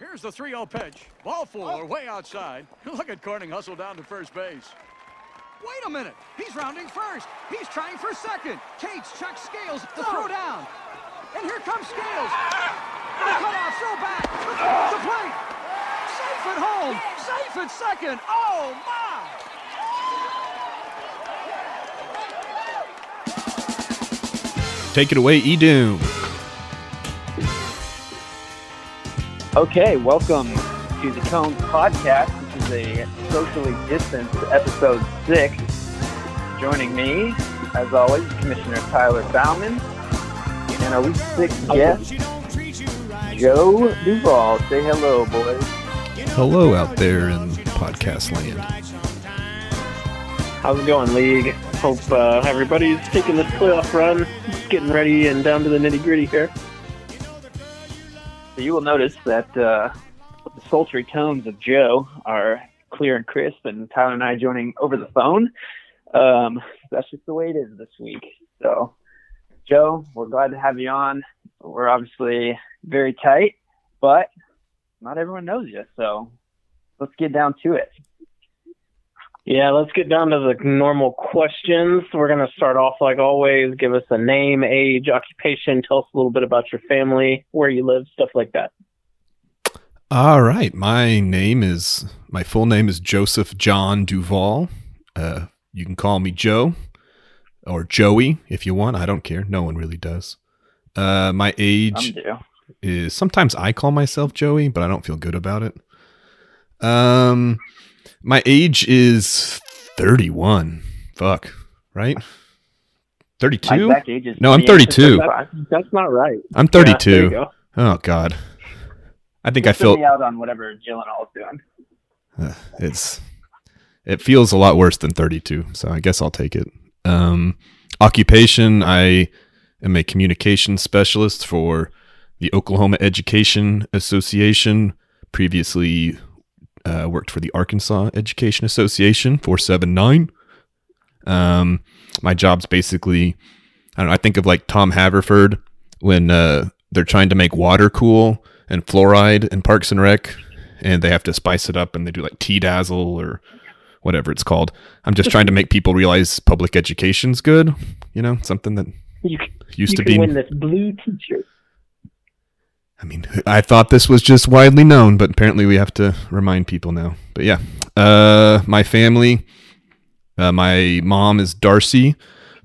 Here's the 3-0 pitch. Ball four, way outside. Look at Corning hustle down to first base. Wait a minute. He's rounding first. He's trying for second. Cates checks Scales. The throw oh. down. And here comes Scales. The cutoff throw back. The, the plate. Safe at home. Safe at second. Oh, my. Take it away, Edoom. Okay, welcome to the Cones Podcast. This is a socially distanced episode six. Joining me, as always, Commissioner Tyler Bauman. And our week six guest, Joe Duvall. Say hello, boys. Hello out there in podcast land. How's it going, League? Hope uh, everybody's taking this playoff run, getting ready and down to the nitty gritty here. So you will notice that uh, the sultry tones of Joe are clear and crisp, and Tyler and I joining over the phone. Um, that's just the way it is this week. So, Joe, we're glad to have you on. We're obviously very tight, but not everyone knows you. So, let's get down to it. Yeah, let's get down to the normal questions. We're going to start off like always. Give us a name, age, occupation. Tell us a little bit about your family, where you live, stuff like that. All right. My name is, my full name is Joseph John Duvall. Uh, you can call me Joe or Joey if you want. I don't care. No one really does. Uh, my age is sometimes I call myself Joey, but I don't feel good about it. Um, my age is 31. Fuck. Right? 32? No, I'm 32. That's not right. I'm 32. Yeah, oh, God. I think I feel out on whatever jill Gyllenhaal's doing. Uh, it's it feels a lot worse than 32, so I guess I'll take it. Um, occupation: I am a communication specialist for the Oklahoma Education Association. Previously, uh, worked for the Arkansas Education Association 479. Um, my job's basically, I don't know, I think of like Tom Haverford when uh, they're trying to make water cool and fluoride in Parks and Rec, and they have to spice it up and they do like tea dazzle or whatever it's called. I'm just trying to make people realize public education's good, you know, something that you, used you to be. win this blue t-shirt. I mean, I thought this was just widely known, but apparently we have to remind people now. But yeah, uh, my family, uh, my mom is Darcy,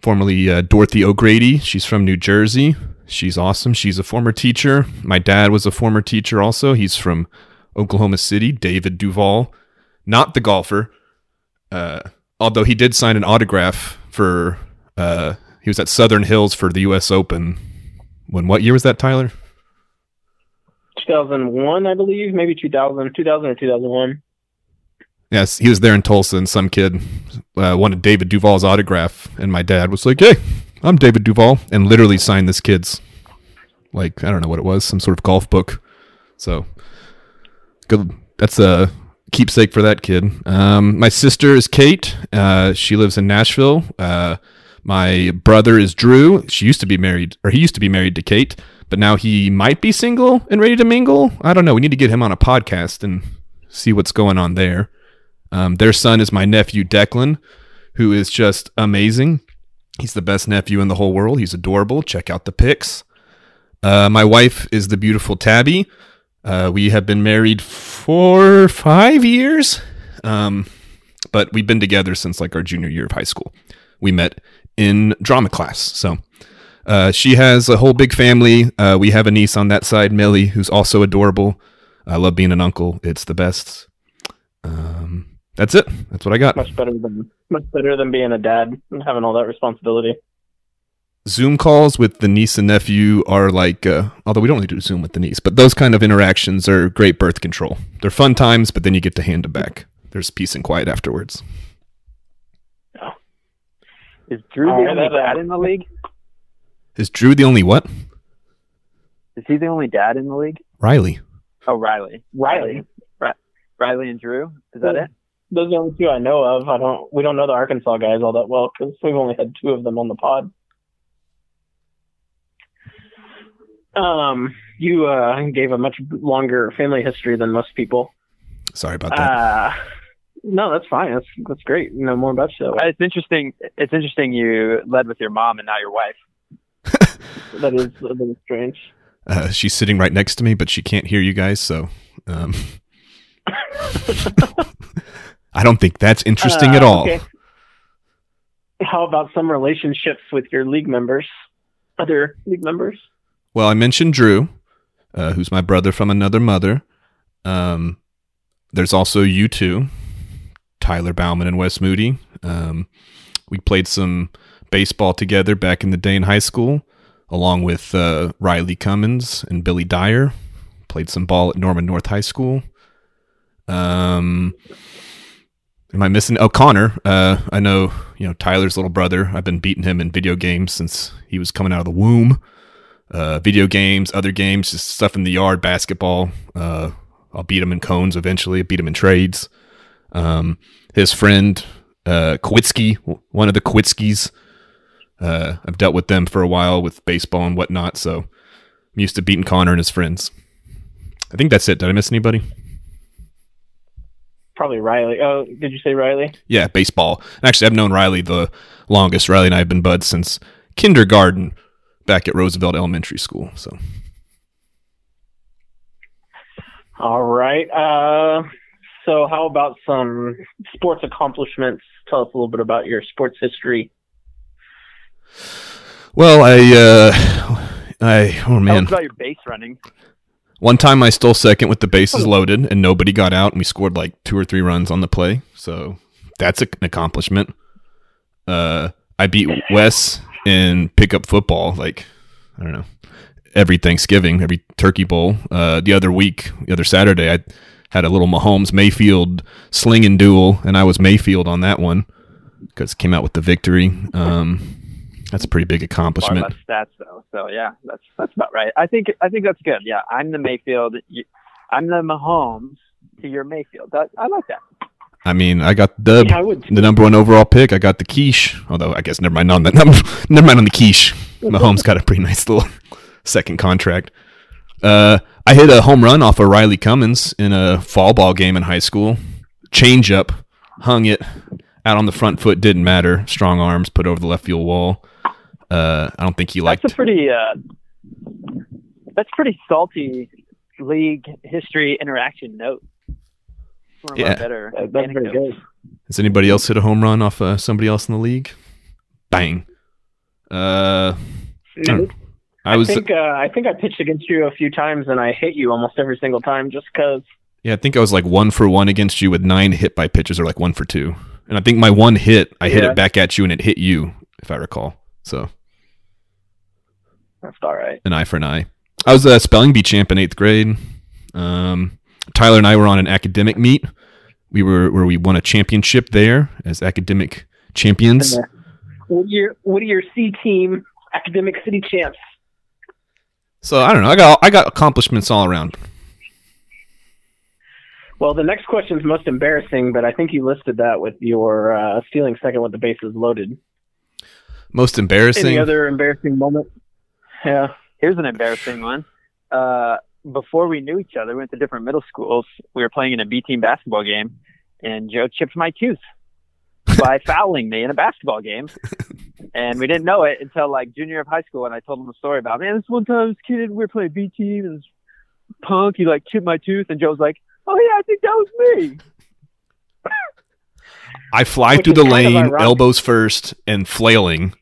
formerly uh, Dorothy O'Grady. She's from New Jersey. She's awesome. She's a former teacher. My dad was a former teacher also. He's from Oklahoma City, David Duval, not the golfer. Uh, although he did sign an autograph for, uh, he was at Southern Hills for the U.S. Open. When what year was that, Tyler? 2001, I believe, maybe 2000, 2000 or 2001. Yes, he was there in Tulsa, and some kid uh, wanted David Duvall's autograph, and my dad was like, "Hey, I'm David Duvall," and literally signed this kid's, like, I don't know what it was, some sort of golf book. So, good. That's a keepsake for that kid. Um, my sister is Kate. Uh, she lives in Nashville. Uh, my brother is Drew. She used to be married, or he used to be married to Kate but now he might be single and ready to mingle. I don't know. We need to get him on a podcast and see what's going on there. Um, their son is my nephew Declan, who is just amazing. He's the best nephew in the whole world. He's adorable. Check out the pics. Uh, my wife is the beautiful Tabby. Uh, we have been married for five years, um, but we've been together since like our junior year of high school. We met in drama class. So uh, she has a whole big family. Uh, we have a niece on that side, Millie, who's also adorable. I love being an uncle. It's the best. Um, that's it. That's what I got. Much better than much better than being a dad and having all that responsibility. Zoom calls with the niece and nephew are like, uh, although we don't really do Zoom with the niece, but those kind of interactions are great birth control. They're fun times, but then you get to hand them back. There's peace and quiet afterwards. Oh. Is Drew the only dad in the league? Is Drew the only what? Is he the only dad in the league? Riley. Oh, Riley. Riley. Riley and Drew. Is that it? Those are the only two I know of. I don't. We don't know the Arkansas guys all that well because we've only had two of them on the pod. Um, you uh, gave a much longer family history than most people. Sorry about that. Uh, no, that's fine. That's that's great. You know more about yourself. It's interesting. It's interesting you led with your mom and not your wife. That is a little strange. Uh, she's sitting right next to me, but she can't hear you guys, so um, I don't think that's interesting Uh, at all. okay. How about some relationships with your league members? Other league members? Well, I mentioned Drew, uh, who's my brother from another mother. Um, there's also you two, Tyler Bauman and Wes Moody. Um, we played some baseball together back in the day in high school, along with uh, Riley Cummins and Billy Dyer. Played some ball at Norman North High School. Um, am I missing? Oh, Connor. Uh, I know you know Tyler's little brother. I've been beating him in video games since he was coming out of the womb uh, video games, other games, just stuff in the yard, basketball. Uh, I'll beat him in cones eventually. Beat him in trades. Um, his friend uh, one of the Kwitskys. Uh, I've dealt with them for a while with baseball and whatnot, so I'm used to beating Connor and his friends. I think that's it. Did I miss anybody? Probably Riley. Oh, did you say Riley? Yeah, baseball. Actually, I've known Riley the longest. Riley and I have been buds since kindergarten back at Roosevelt Elementary School. So All right. Uh, so how about some sports accomplishments? Tell us a little bit about your sports history. Well, I, uh, I, oh man, about your base running. one time I stole second with the bases loaded and nobody got out, and we scored like two or three runs on the play. So that's an accomplishment. Uh, I beat Wes in pickup football, like I don't know, every Thanksgiving, every Turkey Bowl. Uh, the other week, the other Saturday, I had a little Mahomes Mayfield slinging duel, and I was Mayfield on that one because came out with the victory. Um, that's a pretty big Far accomplishment. less stats though. So yeah, that's that's about right. I think I think that's good. Yeah, I'm the Mayfield. I'm the Mahomes to your Mayfield. That, I like that. I mean, I got the Yeah, the number one overall pick. I got the quiche. Although I guess never mind on that. Never mind on the quiche. Mahomes got a pretty nice little second contract. Uh, I hit a home run off of Riley Cummins in a fall ball game in high school. Change up, hung it out on the front foot. Didn't matter. Strong arms, put over the left field wall. Uh, I don't think he liked. That's a pretty uh, that's pretty salty league history interaction note. One Yeah. better that's very anecdotes. good. Has anybody else hit a home run off uh, somebody else in the league? Bang. Uh, I I was think uh, I think I pitched against you a few times and I hit you almost every single time just because. Yeah, I think I was like one for one against you with nine hit by pitches, or like one for two. And I think my one hit, I hit it back at you, and it hit you, if I recall. So That's all right. an eye for an eye. I was a spelling bee champ in eighth grade. Um, Tyler and I were on an academic meet. We were where we won a championship there as academic champions. what Whittier, Whittier C team, academic city champs. So I don't know. I got I got accomplishments all around. Well, the next question is most embarrassing, but I think you listed that with your uh, stealing second with the bases loaded. Most embarrassing. Any other embarrassing moment? Yeah. Here's an embarrassing one. Uh, before we knew each other, we went to different middle schools. We were playing in a B team basketball game, and Joe chipped my tooth by fouling me in a basketball game. And we didn't know it until like junior of high school, and I told him the story about, man, this one time this kid, we were playing B team, and this punk, he like chipped my tooth, and Joe's like, oh yeah, I think that was me. I fly Which through the kind of lane, elbows first, and flailing.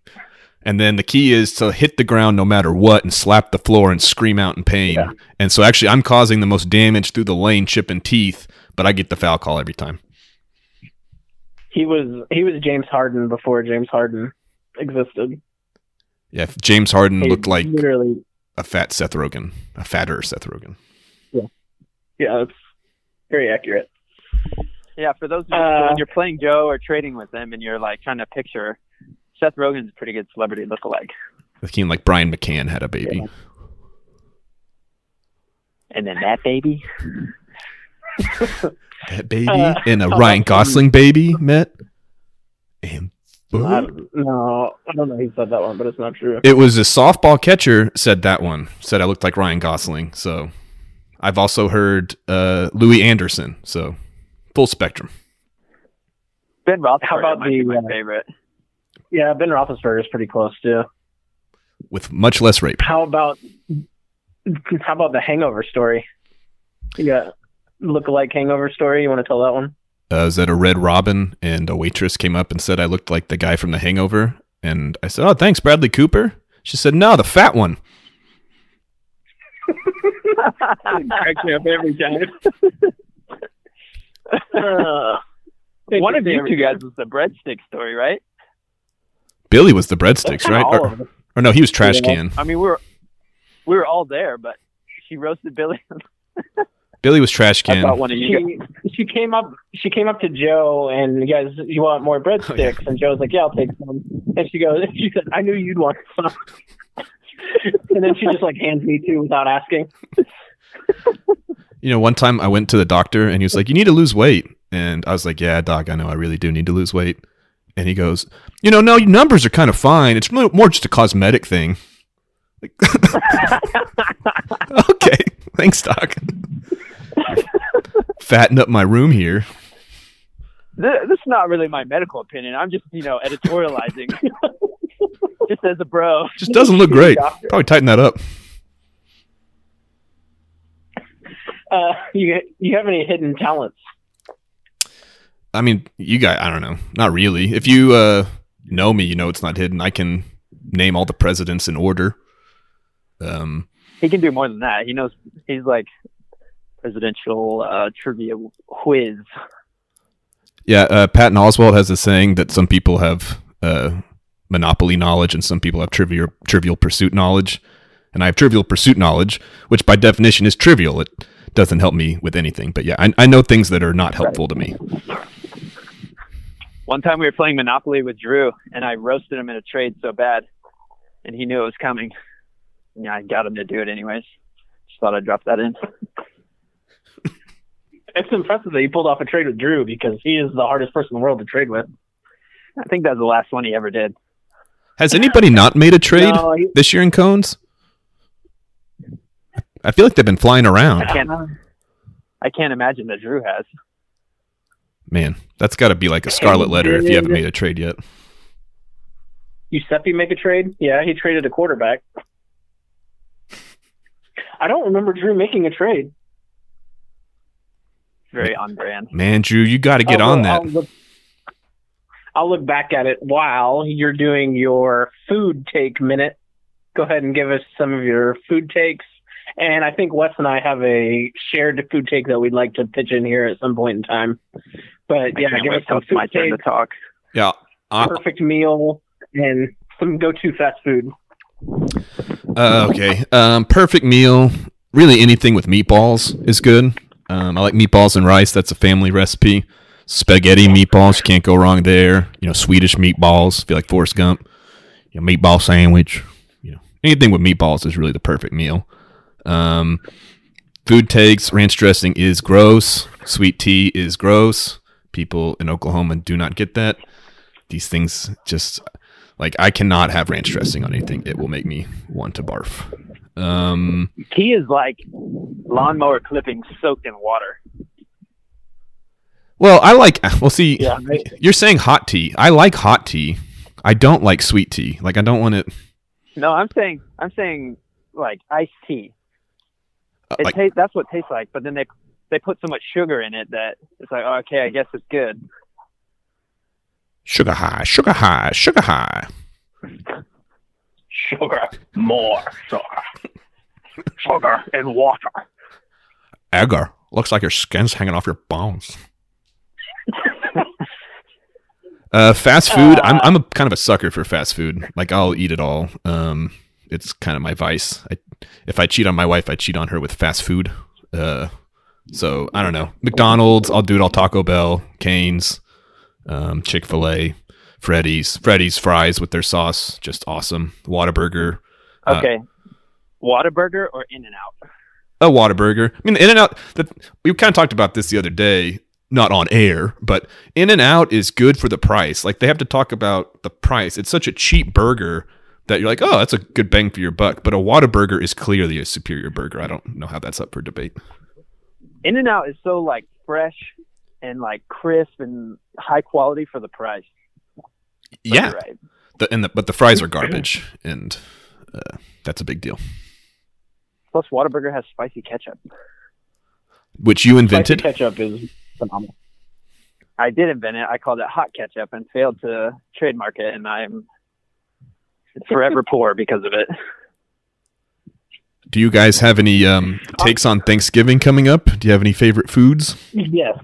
And then the key is to hit the ground no matter what and slap the floor and scream out in pain. Yeah. And so actually, I'm causing the most damage through the lane, chipping teeth, but I get the foul call every time. He was he was James Harden before James Harden existed. Yeah, James Harden He looked like literally a fat Seth Rogen, a fatter Seth Rogen. yeah, yeah, that's very accurate. Yeah, for those of you, Uh, when you're playing Joe or trading with him, and you're like trying to picture, Seth Rogen's a pretty good celebrity lookalike. Looking like Brian McCann had a baby. Yeah. And then that baby. That baby Uh, and a how Ryan about some- Gosling baby met. And I don't, no, I don't know who said that one, but it's not true. It was a softball catcher said that one. Said I looked like Ryan Gosling. So I've also heard uh, Louie Anderson. So full spectrum. Ben Roethlisberger How about the, my uh, favorite. Yeah, Ben Roethlisberger is pretty close too. With much less rape. How about how about the Hangover story? You got look-alike Hangover story. You want to tell that one? uh, was at a Red Robin, and a waitress came up and said I looked like the guy from The Hangover, and I said, "Oh, thanks, Bradley Cooper." She said, "No, the fat one." Cracks me up every time. Uh, One of you two guys time. was the breadstick story, right? Billy was the breadsticks, right? Or, or no, he was trash Yeah. can. I mean, we were we were all there, but she roasted Billy. Billy was trash can. thought one of you. Guys, She, she came up she came up to Joe and you guys you want more oh, breadsticks and Joe's like yeah I'll take some and she goes she said I knew you'd want some and then she just like hands me two without asking You know, one time I went to the doctor and he was like, "You need to lose weight," and I was like, "Yeah, doc, I know, I really do need to lose weight." And he goes, "You know, no, numbers are kind of fine. It's really more just a cosmetic thing." Like, okay, thanks, doc. Fatten up my room here. this, this is not really my medical opinion. I'm just, you know, editorializing. just as a bro. Just doesn't look great. Probably tighten that up. uh you you have any hidden talents I mean, you guys, I don't know, not really. If you uh, know me, you know it's not hidden. I can name all the presidents in order. Um, He can do more than that. He knows. He's like presidential uh, trivia whiz. Yeah, uh, Patton Oswalt has a saying that some people have uh, monopoly knowledge and some people have trivial trivial pursuit knowledge. And I have trivial pursuit knowledge, which by definition is trivial. It doesn't help me with anything. But yeah, I, I know things that are not helpful to me. One time we were playing Monopoly with Drew, and I roasted him in a trade so bad, and he knew it was coming. Yeah, I got him to do it anyways. Just thought I'd drop that in. it's impressive that you pulled off a trade with Drew because he is the hardest person in the world to trade with I think that was the last one he ever did. Has anybody not made a trade No, he- this year in cones? I feel like they've been flying around. I can't. I can't imagine that Drew has. Man, that's got to be like a scarlet letter if you haven't made a trade yet. Giuseppe make a trade? Yeah, he traded a quarterback. I don't remember Drew making a trade. Very on brand. Man, Drew, you got to get I'll- on that. I'll look, I'll look back at it while you're doing your food take minute. Go ahead and give us some of your food takes. And I think Wes and I have a shared food take that we'd like to pitch in here at some point in time. But yeah, I can't give us wait till some it's my food turn to talk. Yeah. Uh, perfect meal, and some go-to fast food. uh, okay. Um, perfect meal. Really, anything with meatballs is good. Um, I like meatballs and rice. That's a family recipe. Spaghetti meatballs. You can't go wrong there. You know, Swedish meatballs. Feel like Forrest Gump. You know, meatball sandwich. You know, anything with meatballs is really the perfect meal. Um, food takes. Ranch dressing is gross. Sweet tea is gross. People in Oklahoma do not get that. These things just like I cannot have ranch dressing on anything. It will make me want to barf. Um, He is like lawnmower clippings soaked in water. well, I like. Well, see, Yeah, I- you're saying hot tea. I like hot tea. I don't like sweet tea. Like I don't want it. No, I'm saying I'm saying like iced tea. uh, It like tastes that's what it tastes like, but then they they put so much sugar in it that it's like oh, okay, I guess it's good. sugar high, sugar high, sugar high. Sugar, more sugar, sugar and water. Agar looks like your skin's hanging off your bones. uh, fast food. I'm I'm a kind of a sucker for fast food. Like I'll eat it all. Um, it's kind of my vice. I, if I cheat on my wife, I cheat on her with fast food. Uh, so I don't know. McDonald's. I'll do it all. Taco Bell, Canes, um, Chick Fil A, Freddy's. Freddy's fries with their sauce, just awesome. Whataburger. Uh, Okay. Whataburger or In and Out? a Whataburger. I mean, In and Out. We kind of talked about this the other day. not on air, but In and Out is good for the price. Like they have to talk about the price. It's such a cheap burger that you're like, oh, that's a good bang for your buck. But a Whataburger is clearly a superior burger. I don't know how that's up for debate. In and Out is so like fresh and like crisp and high quality for the price. But Yeah, right. the, and the, but the fries are garbage, and uh, that's a big deal. Plus, Whataburger has spicy ketchup. Which you Spicy invented. ketchup is phenomenal. I did invent it. I called it hot ketchup and failed to trademark it, and I'm forever poor because of it. Do you guys have any um, takes on Thanksgiving coming up? Do you have any favorite foods? Yes.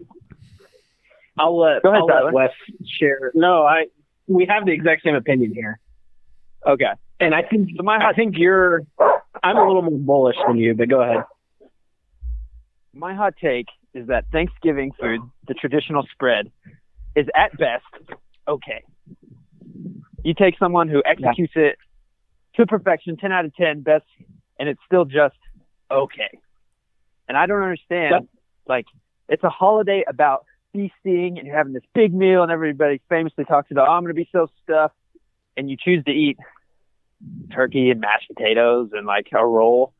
I'll let, Go ahead, I'll let Wes share. No, I we have the exact same opinion here, Okay. and I think So my I think you're. I'm a little more bullish than you, but go ahead. my hot take is that Thanksgiving food, the traditional spread, is at best okay. You take someone who executes it to perfection, 10 out of 10, best, and it's still just okay. And I don't understand, Yep. like, it's a holiday about feasting and you're having this big meal and everybody famously talks about, oh, I'm going to be so stuffed. And you choose to eat turkey and mashed potatoes and like a roll.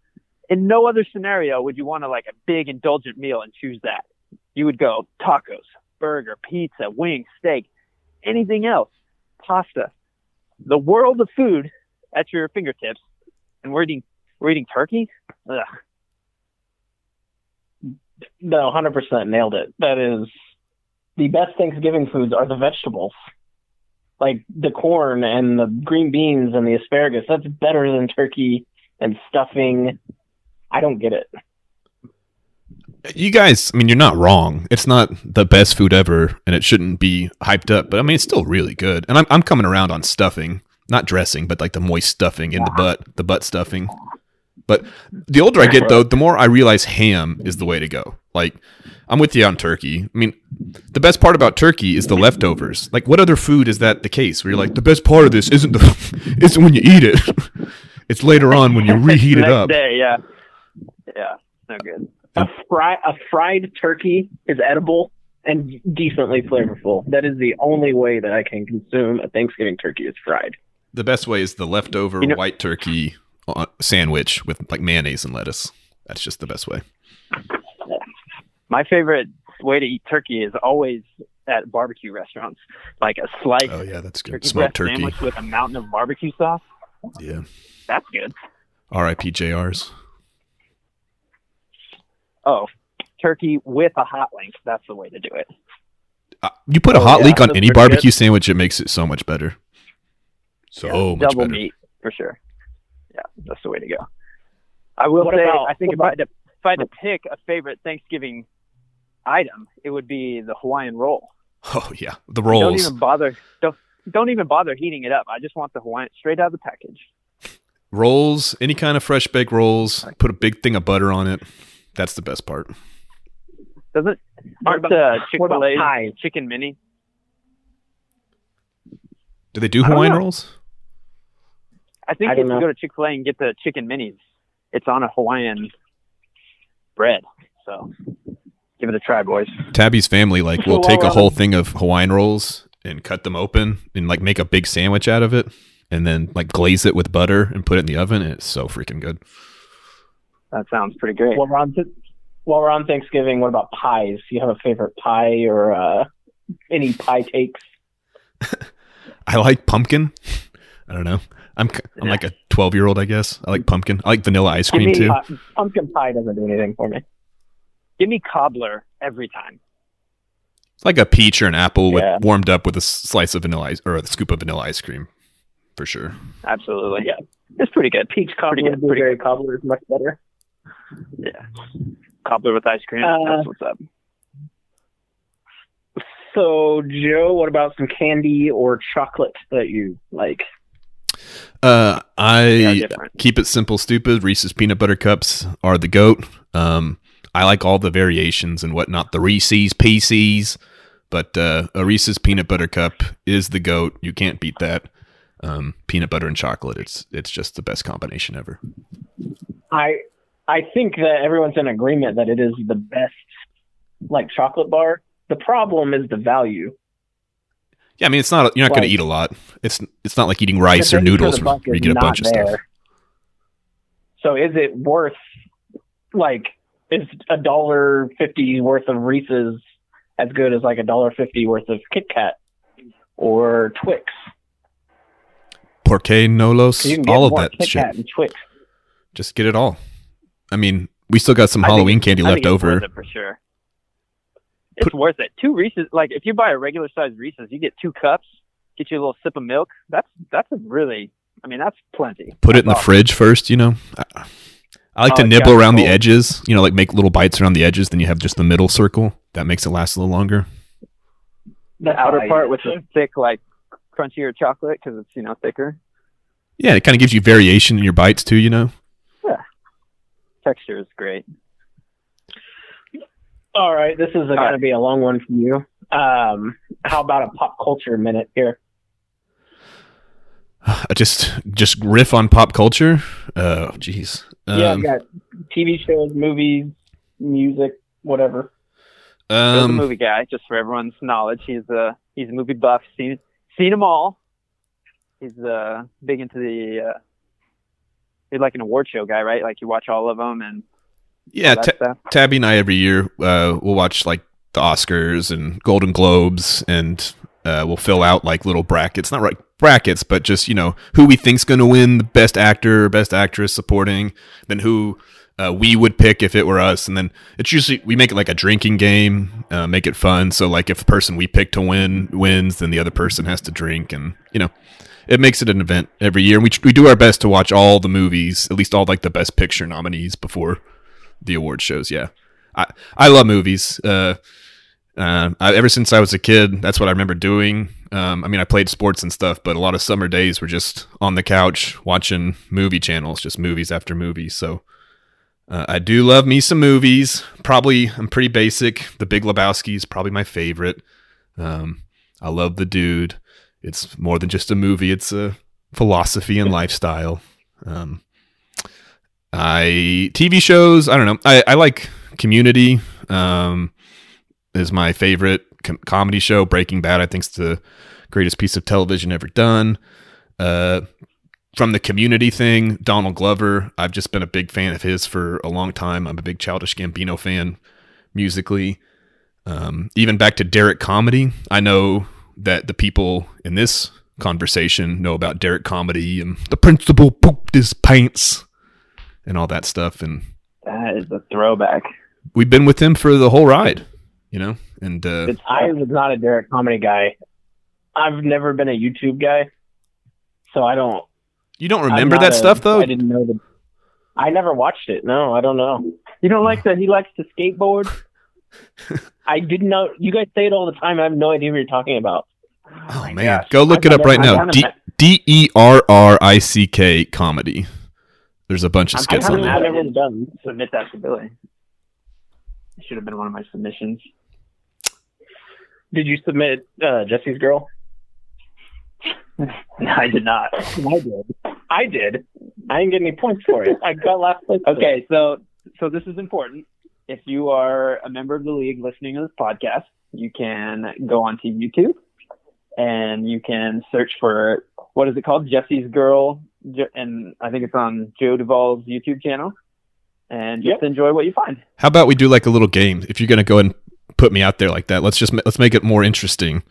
In no other scenario would you want to like a big indulgent meal and choose that. You would go tacos, burger, pizza, wings, steak, anything else, pasta. The world of food at your fingertips, and we're eating we're eating turkey. Ugh. No, hundred percent nailed it. That is the best Thanksgiving foods are the vegetables, like the corn and the green beans and the asparagus. That's better than turkey and stuffing. I don't get it. You guys, I mean, you're not wrong. It's not the best food ever, and it shouldn't be hyped up. But I mean, it's still really good. And I'm I'm coming around on stuffing, not dressing, but like the moist stuffing in the butt, the butt stuffing. But the older I get, though, the more I realize ham is the way to go. Like, I'm with you on turkey. I mean, the best part about turkey is the leftovers. Like, what other food is that the case? Where you're like, the best part of this isn't the isn't when you eat it. it's later on when you reheat it up. day, yeah, yeah, no good. A fry a fried turkey is edible and decently flavorful. That is the only way that I can consume a Thanksgiving turkey is fried. The best way is the leftover You know- white turkey sandwich with like mayonnaise and lettuce. That's just the best way. My favorite way to eat turkey is always at barbecue restaurants, like a slice Oh yeah, that's good. turkey Smoked turkey. sandwich with a mountain of barbecue sauce. Yeah. That's good. R.I.P. JR's. Oh, turkey with a hot link. That's the way to do it. Uh, you put a Oh, hot yeah, link on any barbecue sandwich, it makes it so much better. So Yeah, much double better. meat for sure. Yeah, that's the way to go. I will What say, about- I think if what I, had to, if I had to pick a favorite Thanksgiving item, it would be the Hawaiian roll. Oh yeah, the rolls. Don't rolls. even bother. Don't don't even bother heating it up. I just want the Hawaiian straight out of the package. Rolls, any kind of fresh baked rolls. Put a big thing of butter on it. That's the best part. Doesn't aren't the Chick Fil A chicken mini? Do they do Hawaiian rolls? I think I if don't you know. go to Chick Fil A and get the chicken minis, it's on a Hawaiian bread. So give it a try, boys. Tabby's family like will take a whole thing of Hawaiian rolls and cut them open and like make a big sandwich out of it and then like glaze it with butter and put it in the oven. It's so freaking good. That sounds pretty great. While we're on th- while we're on Thanksgiving, what about pies? Do you have a favorite pie or uh, any pie takes? I like pumpkin. I don't know. I'm c- I'm Yeah. like a 12 year old, I guess. I like pumpkin. I like vanilla ice Give cream me too. Pi- pumpkin pie doesn't do anything for me. Give me cobbler every time. It's like a peach or an apple with warmed up with a slice of vanilla ice or a scoop of vanilla ice cream, for sure. Absolutely. Yeah. It's pretty good. Peach cobbler, good, pretty blueberry cobbler is much better. Yeah. Cobbler with ice cream. Uh, That's what's up. So, Joe, what about some candy or chocolate that you like? Uh, I keep it simple, stupid. Reese's peanut butter cups are the goat. Um, I like all the variations and whatnot. The Reese's PCs, but uh, a Reese's peanut butter cup is the goat. You can't beat that. Um, peanut butter and chocolate. It's it's just the best combination ever. I I think that everyone's in agreement that it is the best like chocolate bar. The problem is the value. Yeah, I mean, it's not you're not going to eat a lot. It's it's not like eating rice or noodles the where you get a not bunch of stuff. So is it worth like is a dollar fifty worth of Reese's as good as like a dollar fifty worth of Kit Kat or Twix? Porque nolos, 'Cause You can all of that Kit shit. Kat and Twix. Just get it all. I mean, we still got some I Halloween it's- candy I think left it's over. worth it for sure. It's worth it. Two Reese's, like if you buy a regular size Reese's, you get two cups, get you a little sip of milk. That's that's a really, I mean, that's plenty. Put it in the fridge first, you know. I, I like Oh, to nibble gotta be around the edges, you know, like make little bites around the edges. Then you have just the middle circle. That makes it last a little longer. The outer part with the thick, like crunchier chocolate because it's you know thicker. Yeah, it kind of gives you variation in your bites too, you know. Yeah, texture is great. All right, this is going right. to be a long one for you. Um, how about a pop culture minute here? I just just riff on pop culture. Oh, jeez. yeah, Um, we got TV shows, movies, music, whatever. Joe's a um, movie guy, just for everyone's knowledge. He's a he's a movie buff. Seen seen them all. He's uh big into the. Uh, he's like an award show guy, right? Like you watch all of them and yeah, all that Ta- stuff. Tabby and I every year uh, we'll watch like the Oscars and Golden Globes, and uh, we'll fill out like little brackets. Not right brackets, but just you know who we think's going to win the best actor, best actress, supporting. Then who uh, we would pick if it were us, and then it's usually we make it like a drinking game, uh, make it fun. So like if the person we pick to win wins, then the other person has to drink, and you know. It makes it an event every year. And we, we do our best to watch all the movies, at least all like the best picture nominees before the award shows. Yeah, I I love movies. Uh, uh, I, ever since I was a kid, that's what I remember doing. Um, I mean, I played sports and stuff, but a lot of summer days were just on the couch watching movie channels, just movies after movies. So uh, I do love me some movies. Probably I'm pretty basic. The Big Lebowski is probably my favorite. Um, I love the dude. It's more than just a movie. It's a philosophy and lifestyle. Um, I TV shows. I don't know. I, I like Community. Um, is my favorite com- comedy show. Breaking Bad, I think, is the greatest piece of television ever done. Uh, from the Community thing, Donald Glover. I've just been a big fan of his for a long time. I'm a big Childish Gambino fan, musically. Um, even back to Derrick comedy. I know that the people in this conversation know about Derrick comedy and the principal pooped his pants and all that stuff. And That is a throwback. we've been with him for the whole ride, you know. And uh, It's I was not a Derrick comedy guy. I've never been a YouTube guy, so I don't you don't remember that a- stuff though. I didn't know that. I never watched it. No, I don't know. you don't like that he likes to skateboard. I didn't know. You guys say it all the time. I have no idea what you're talking about. Oh my man, gosh. go look I it up right now. D E R R I C K comedy. There's a bunch of I'm skits kinda on there. I didn't done submit that to Billy. It should have been one of my submissions. Did you submit uh, Jesse's Girl? no, I did not. I did. I did. I didn't get any points for it. I got last place. Okay, so so this is important. If you are a member of the league listening to this podcast, you can go onto YouTube and you can search for what is it called? Jesse's Girl, Je- and I think it's on Joe Duvall's YouTube channel. And just Yep. enjoy what you find. How about we do like a little game? If you're gonna go and put me out there like that, let's just let's make it more interesting.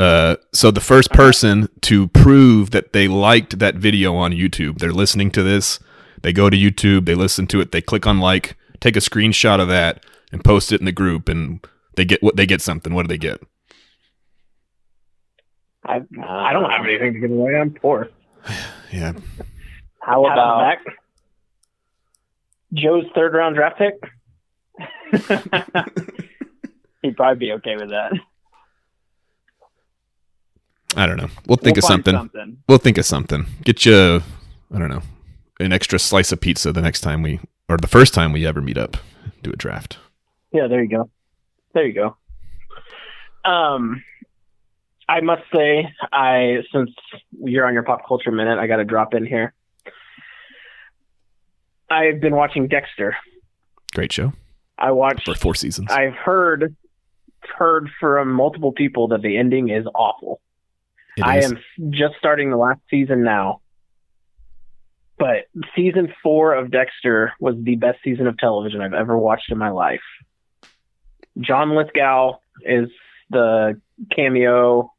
Uh, so the first person to prove that they liked that video on YouTube, they're listening to this. They go to YouTube, they listen to it, they click on like, take a screenshot of that, and post it in the group, and they get what they get something. What do they get? I, I don't have anything to give away. I'm poor. Yeah, How Pat on the about back. Joe's third round draft pick? he'd probably be okay with that. I don't know. We'll think We'll of something. something. We'll think of something. Get you, I don't know, an extra slice of pizza the next time we, or the first time we ever meet up, do a draft. Yeah, there you go. There you go. Um, I must say, I since you're on your pop culture minute, I got to drop in here. I've been watching Dexter. Great show I watched. for four seasons. I've heard heard from multiple people that the ending is awful. It I is. am just starting the last season now. But season four of Dexter was the best season of television I've ever watched in my life. John Lithgow is the cameo.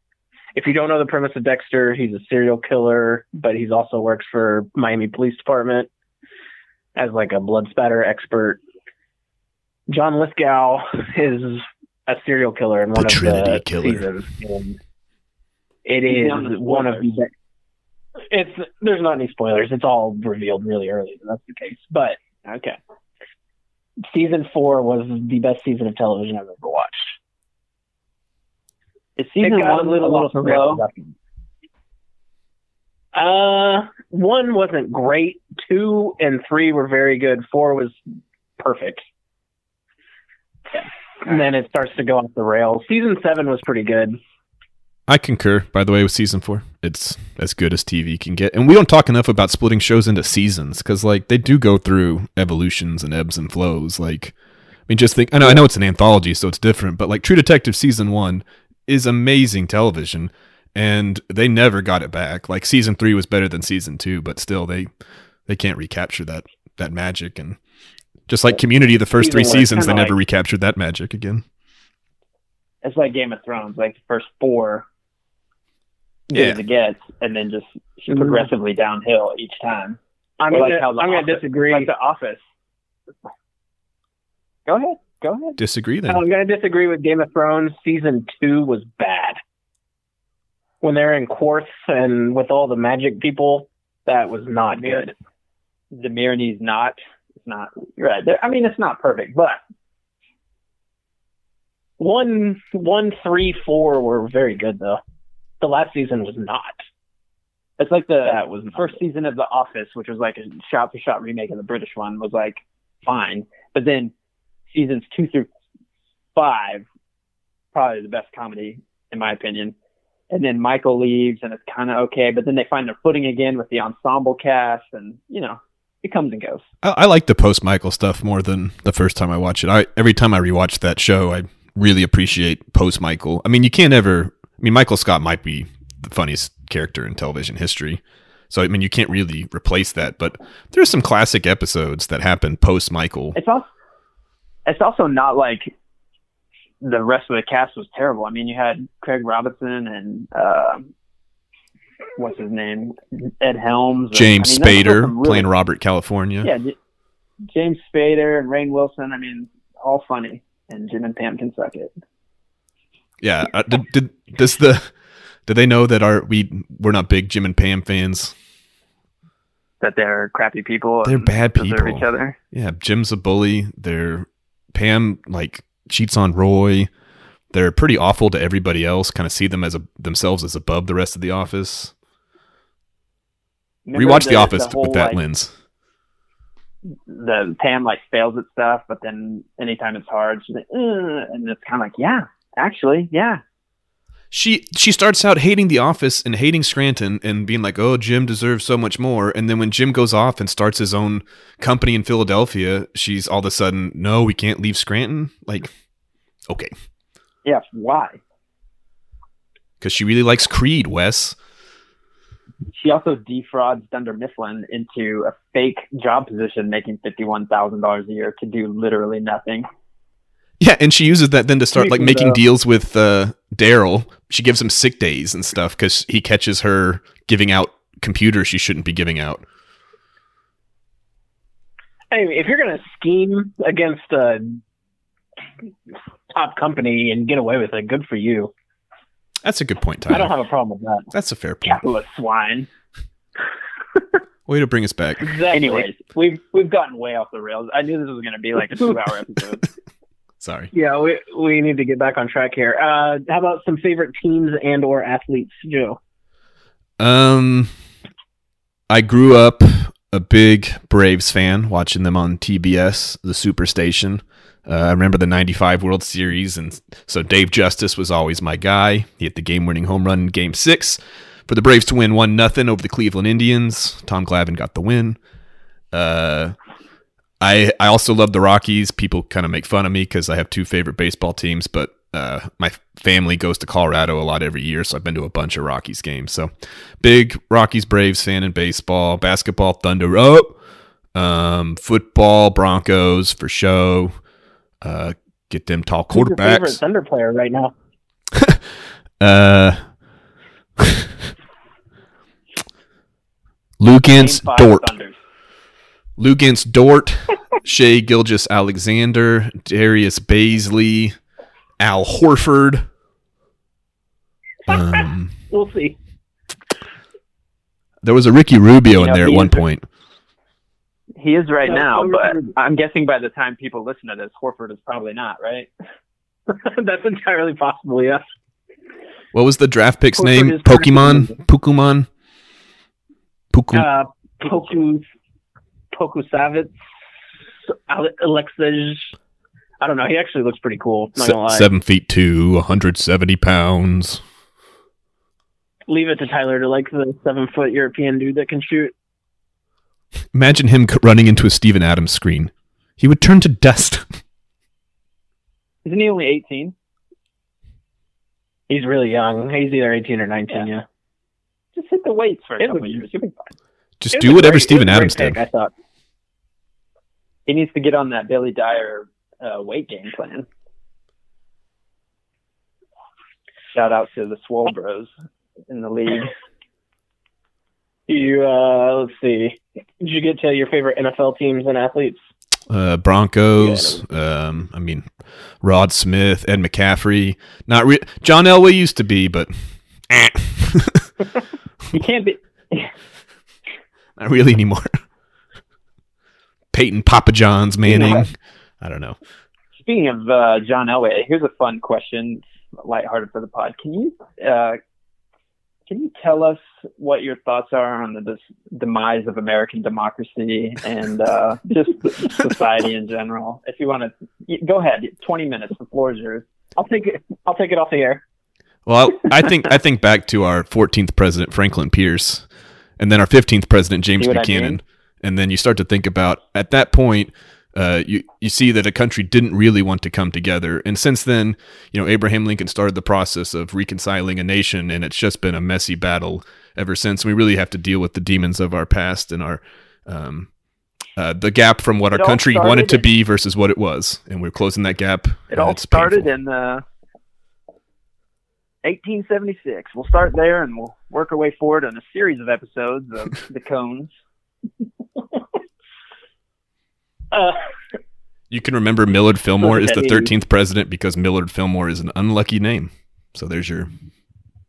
If you don't know the premise of Dexter, he's a serial killer, but he's also works for Miami Police Department as like a blood spatter expert. John Lithgow is a serial killer in one of Trinity the Killer. seasons. And it He's is down to one of the it's there's not any spoilers. It's all revealed really early. That's the case. But Okay. season four was the best season of television I've ever watched. Is season It got one a little, off the slow? rails Uh, one wasn't great. Two and three were very good. Four was perfect. And then it starts to go off the rails. Season seven was pretty good. I concur, by the way, with season four. It's as good as TV can get. And we don't talk enough about splitting shows into seasons because, like, they do go through evolutions and ebbs and flows. Like, I mean, just think, I know, I know it's an anthology, so it's different, but like, True Detective season one is amazing television, and they never got it back. Like, season three was better than season two, but still, they they can't recapture that that magic. And just like Community, the first three Season one, seasons, they never like- recaptured that magic again. It's like Game of Thrones, like the first four Yeah. as it gets, and then just Mhm. progressively downhill each time. I'm Or gonna, like I'm gonna disagree. Like The Office. Go ahead. Go ahead. Disagree then. I'm going to disagree with Game of Thrones. Season two was bad. When they're in Qarth and with all the magic people, that was not good. The Mirror's not. It's not. Right. There- I mean, it's not perfect, but One, one, three, four were very good though. The last season was not. it's like the That was not first good. season of The Office, which was like a shot-for-shot remake of the British one, was like fine. But then seasons two through five, probably the best comedy in my opinion. And then Michael leaves, and it's kind of okay. But then they find their footing again with the ensemble cast, and you know, it comes and goes. I, I like the post Michael stuff more than the first time I watch it. I every time I rewatch that show, I really appreciate post Michael. I mean, you can't ever. I mean, Michael Scott might be the funniest character in television history. So I mean, you can't really replace that. But there's some classic episodes that happen post Michael. It's also it's also not like the rest of the cast was terrible. I mean, you had Craig Robinson and uh, what's his name, Ed Helms, James I mean, Spader really- playing Robert California. yeah, J- James Spader and Rainn Wilson. I mean, all funny, and Jim and Pam can suck it. Yeah. Uh, did, did does the did they know that our we we're not big Jim and Pam fans? That they're crappy people. They're and bad people. each other. Yeah, Jim's a bully. They're Pam like cheats on Roy. They're pretty awful to everybody else. Kind of see them as a themselves as above the rest of the office. Remember Rewatch The, Office whole, with that like, lens. The Pam like fails at stuff, but then anytime it's hard, she's like, and it's kind of like, yeah, actually, yeah. She she starts out hating the office and hating Scranton and being like, "Oh, Jim deserves so much more." And then when Jim goes off and starts his own company in Philadelphia, she's all of a sudden, "No, we can't leave Scranton." Like, okay, Yes, why? because she really likes Creed, Wes. She also defrauds Dunder Mifflin into a fake job position, making fifty-one thousand dollars a year to do literally nothing. Yeah, and she uses that then to start like making deals with uh, Darryl. She gives him sick days and stuff because he catches her giving out computers she shouldn't be giving out. Hey, if you're going to scheme against a top company and get away with it, good for you. That's a good point, Tyler. I don't have a problem with that. That's a fair point. Capitalist swine. Way to bring us back. Exactly. Anyways, we've we've gotten way off the rails. I knew this was going to be like a two-hour episode. Sorry. Yeah, we we need to get back on track here. Uh, how about some favorite teams and or athletes, Joe? Um, I grew up a big Braves fan, watching them on TBS, the Superstation. Uh, I remember the '95 World Series, and so Dave Justice was always my guy. He hit the game-winning home run in Game Six for the Braves to win one nothing over the Cleveland Indians. Tom Glavine got the win. Uh, I I also love the Rockies. People kind of make fun of me because I have two favorite baseball teams, but uh, my family goes to Colorado a lot every year, so I've been to a bunch of Rockies games. So big Rockies Braves fan in baseball, basketball Thunder up, um, football Broncos for show. Uh, get them tall your favorite quarterbacks. Thunder player right now? Uh, five Dort. Thunders. Luguentz Dort, Shai Gilgeous Alexander, Darius Bazley, Al Horford. Um, We'll see. there was a Ricky Rubio You in there at one is- point. He is right No, now, but I'm guessing by the time people listen to this, Horford is probably not, right? That's entirely possible. Yeah. What was the draft pick's Horford name? is Pokemon? Pokemon? Poku- Uh, Poku, Pokusevski, Ale- Alexej. I don't know. He actually looks pretty cool. Not se- gonna lie. seven feet two, 170 pounds. Leave it to Tyler to like the seven foot European dude that can shoot. Imagine him running into a Steven Adams screen. He would turn to dust. Isn't he only 18? He's really young. He's either 18 or 19. Yeah. Just hit the weights for a It couple was- years. You'll be fine. Just do whatever great- Steven Adams pick, did. I thought. He needs to get on that Billy Dyer uh, weight gain plan. Shout out to the Swole Bros in the league. You uh, let's see. Did you get to your favorite NFL teams and athletes? Uh, Broncos. Um, I mean, Rod Smith, Ed McCaffrey. Not re- John Elway used to be, but eh. You can't be. not really anymore. Peyton Papa John's Manning. I don't know. Speaking of uh, John Elway, here's a fun question, lighthearted for the pod. Can you uh, can you tell us what your thoughts are on the des- demise of American democracy and uh, just society in general? If you want to, go ahead. Twenty minutes. The floor is yours. I'll take it. I'll take it off the air. Well, I think I think back to our 14th president Franklin Pierce, and then our 15th president James what I Buchanan, mean? And then you start to think about at that point. Uh, you you see that a country didn't really want to come together, and since then, you know Abraham Lincoln started the process of reconciling a nation, and it's just been a messy battle ever since. We really have to deal with the demons of our past and our um, uh, the gap from what It our country wanted to be versus what it was, and we're closing that gap. It all started painful. in uh, 1876. We'll start there and we'll work our way forward in a series of episodes of the cones. Uh, You can remember Millard Fillmore is the 13th president because Millard Fillmore is an unlucky name. So there's your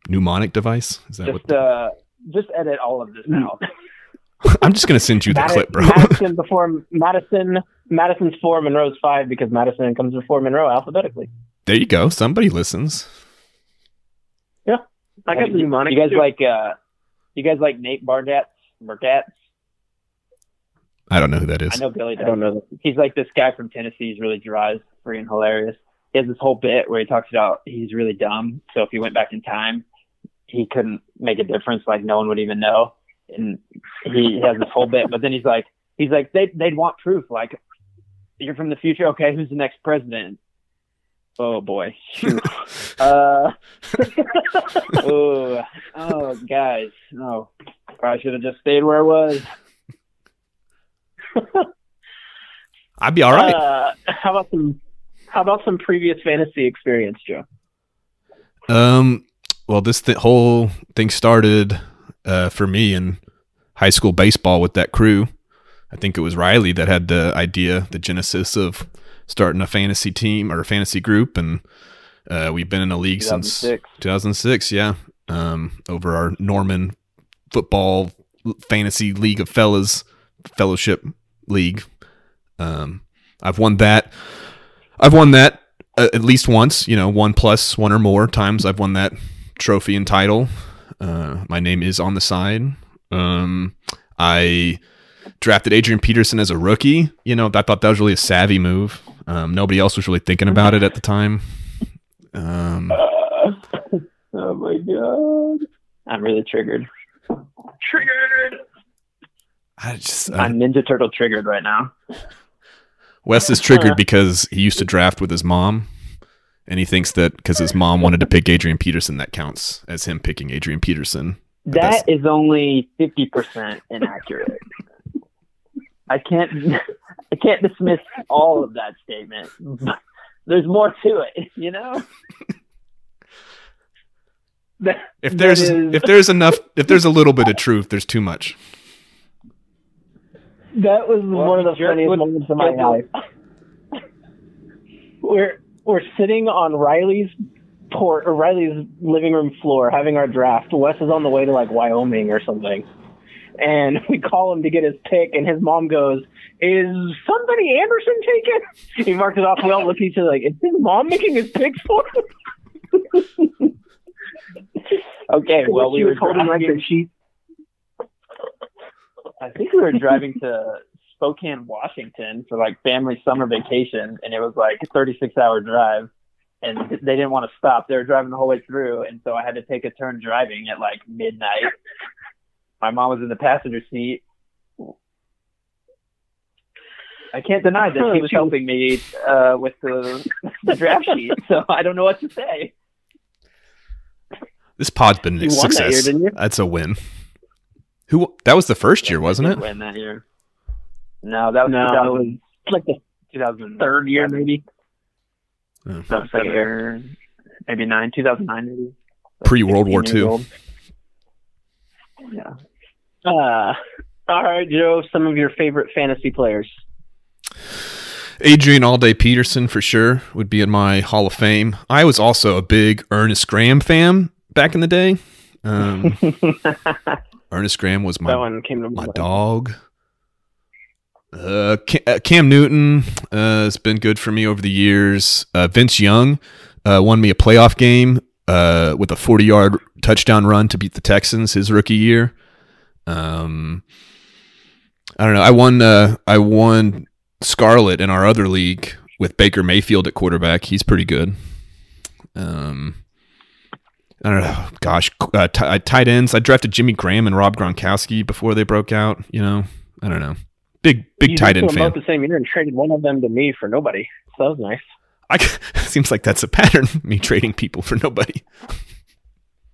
mnemonic device. Is that Just what? uh, just edit all of this out. I'm just going to send you the Madi- clip, bro. Madison before Madison. Madison's four, Monroe's five because Madison comes before Monroe alphabetically. there you go. Somebody listens. Yeah, I got the mnemonic. You guys too. like uh, you guys like Nate Bargatze? Bargatze? I don't know who that is. I know Billy I don't know. that. He's like this guy from Tennessee. He's really dry, freaking hilarious. He has this whole bit where he talks about he's really dumb. So if he went back in time, he couldn't make a difference. Like no one would even know. And he has this whole bit, but then he's like, he's like, they they'd want proof. Like you're from the future. Okay, who's the next president? Oh boy. Uh, oh, oh, guys. No, probably should have just stayed where I was. I'd be all right. Uh, how about some? How about some previous fantasy experience, Joe? Um, well, this th- whole thing started uh, for me in high school baseball with that crew. I think it was Riley that had the idea, the genesis of starting a fantasy team or a fantasy group, and uh, we've been in a league since 2006. 2006. Yeah, um, over our Norman football fantasy league of fellas fellowship league. Um, I've won that. I've won that uh, at least once. You know, one plus one or more times. I've won that trophy and title. Uh, my name is on the side. Um, I drafted Adrian Peterson as a rookie. You know, I thought that was really a savvy move. Um, nobody else was really thinking about it at the time. Um, Oh my god. I'm really triggered. Triggered. I just uh, I'm Ninja Turtle triggered right now. Wes is triggered because he used to draft with his mom, and he thinks that because his mom wanted to pick Adrian Peterson, that counts as him picking Adrian Peterson. But that's- only fifty percent inaccurate. I can't I can't dismiss all of that statement. But there's more to it, you know? That, If there's is- if there's enough if there's a little bit of truth, there's too much. That was one of the funniest moments of my life. We're we're sitting on Riley's port or Riley's living room floor having our draft. Wes is on the way to like Wyoming or something. And we call him to get his pick and his mom goes, Is somebody Anderson taken? He marks it off. We all look at each other like, Is his mom making his picks for him? Okay, well we she were was holding like the sheet. I think we were driving to Spokane, Washington for like family summer vacation and it was like a thirty six hour drive and they didn't want to stop. They were driving the whole way through and so I had to take a turn driving at like midnight. My mom was in the passenger seat. I can't deny that she was helping me uh, with the, the draft sheet, so I don't know what to say. This pod's been a You won that year, success. didn't you? That's a win. Who that was the first year, wasn't it? Win that year. No, that was No, that was like the 2000 third year maybe. Oh. No, second year, maybe nine, 2009 maybe. Pre World War 16 II. old. Yeah. Uh, all right, Joe. Some of your favorite fantasy players. Adrian Allday Peterson for sure would be in my Hall of Fame. I was also a big Ernest Graham fan back in the day. Um, Ernest Graham was my one came to my dog. Uh, Cam, uh, Cam Newton uh, has been good for me over the years. Uh, Vince Young uh, won me a playoff game uh, with a 40 yard touchdown run to beat the Texans his rookie year. Um, I don't know. I won. Uh, I won Scarlet in our other league with Baker Mayfield at quarterback. He's pretty good. Um, I don't know. Gosh, uh, t- uh, tight ends. I drafted Jimmy Graham and Rob Gronkowski before they broke out. You know, I don't know. Big big you tight did end them fan. both the same year and traded one of them to me for nobody. So that was nice. I seems like that's a pattern. Me trading people for nobody.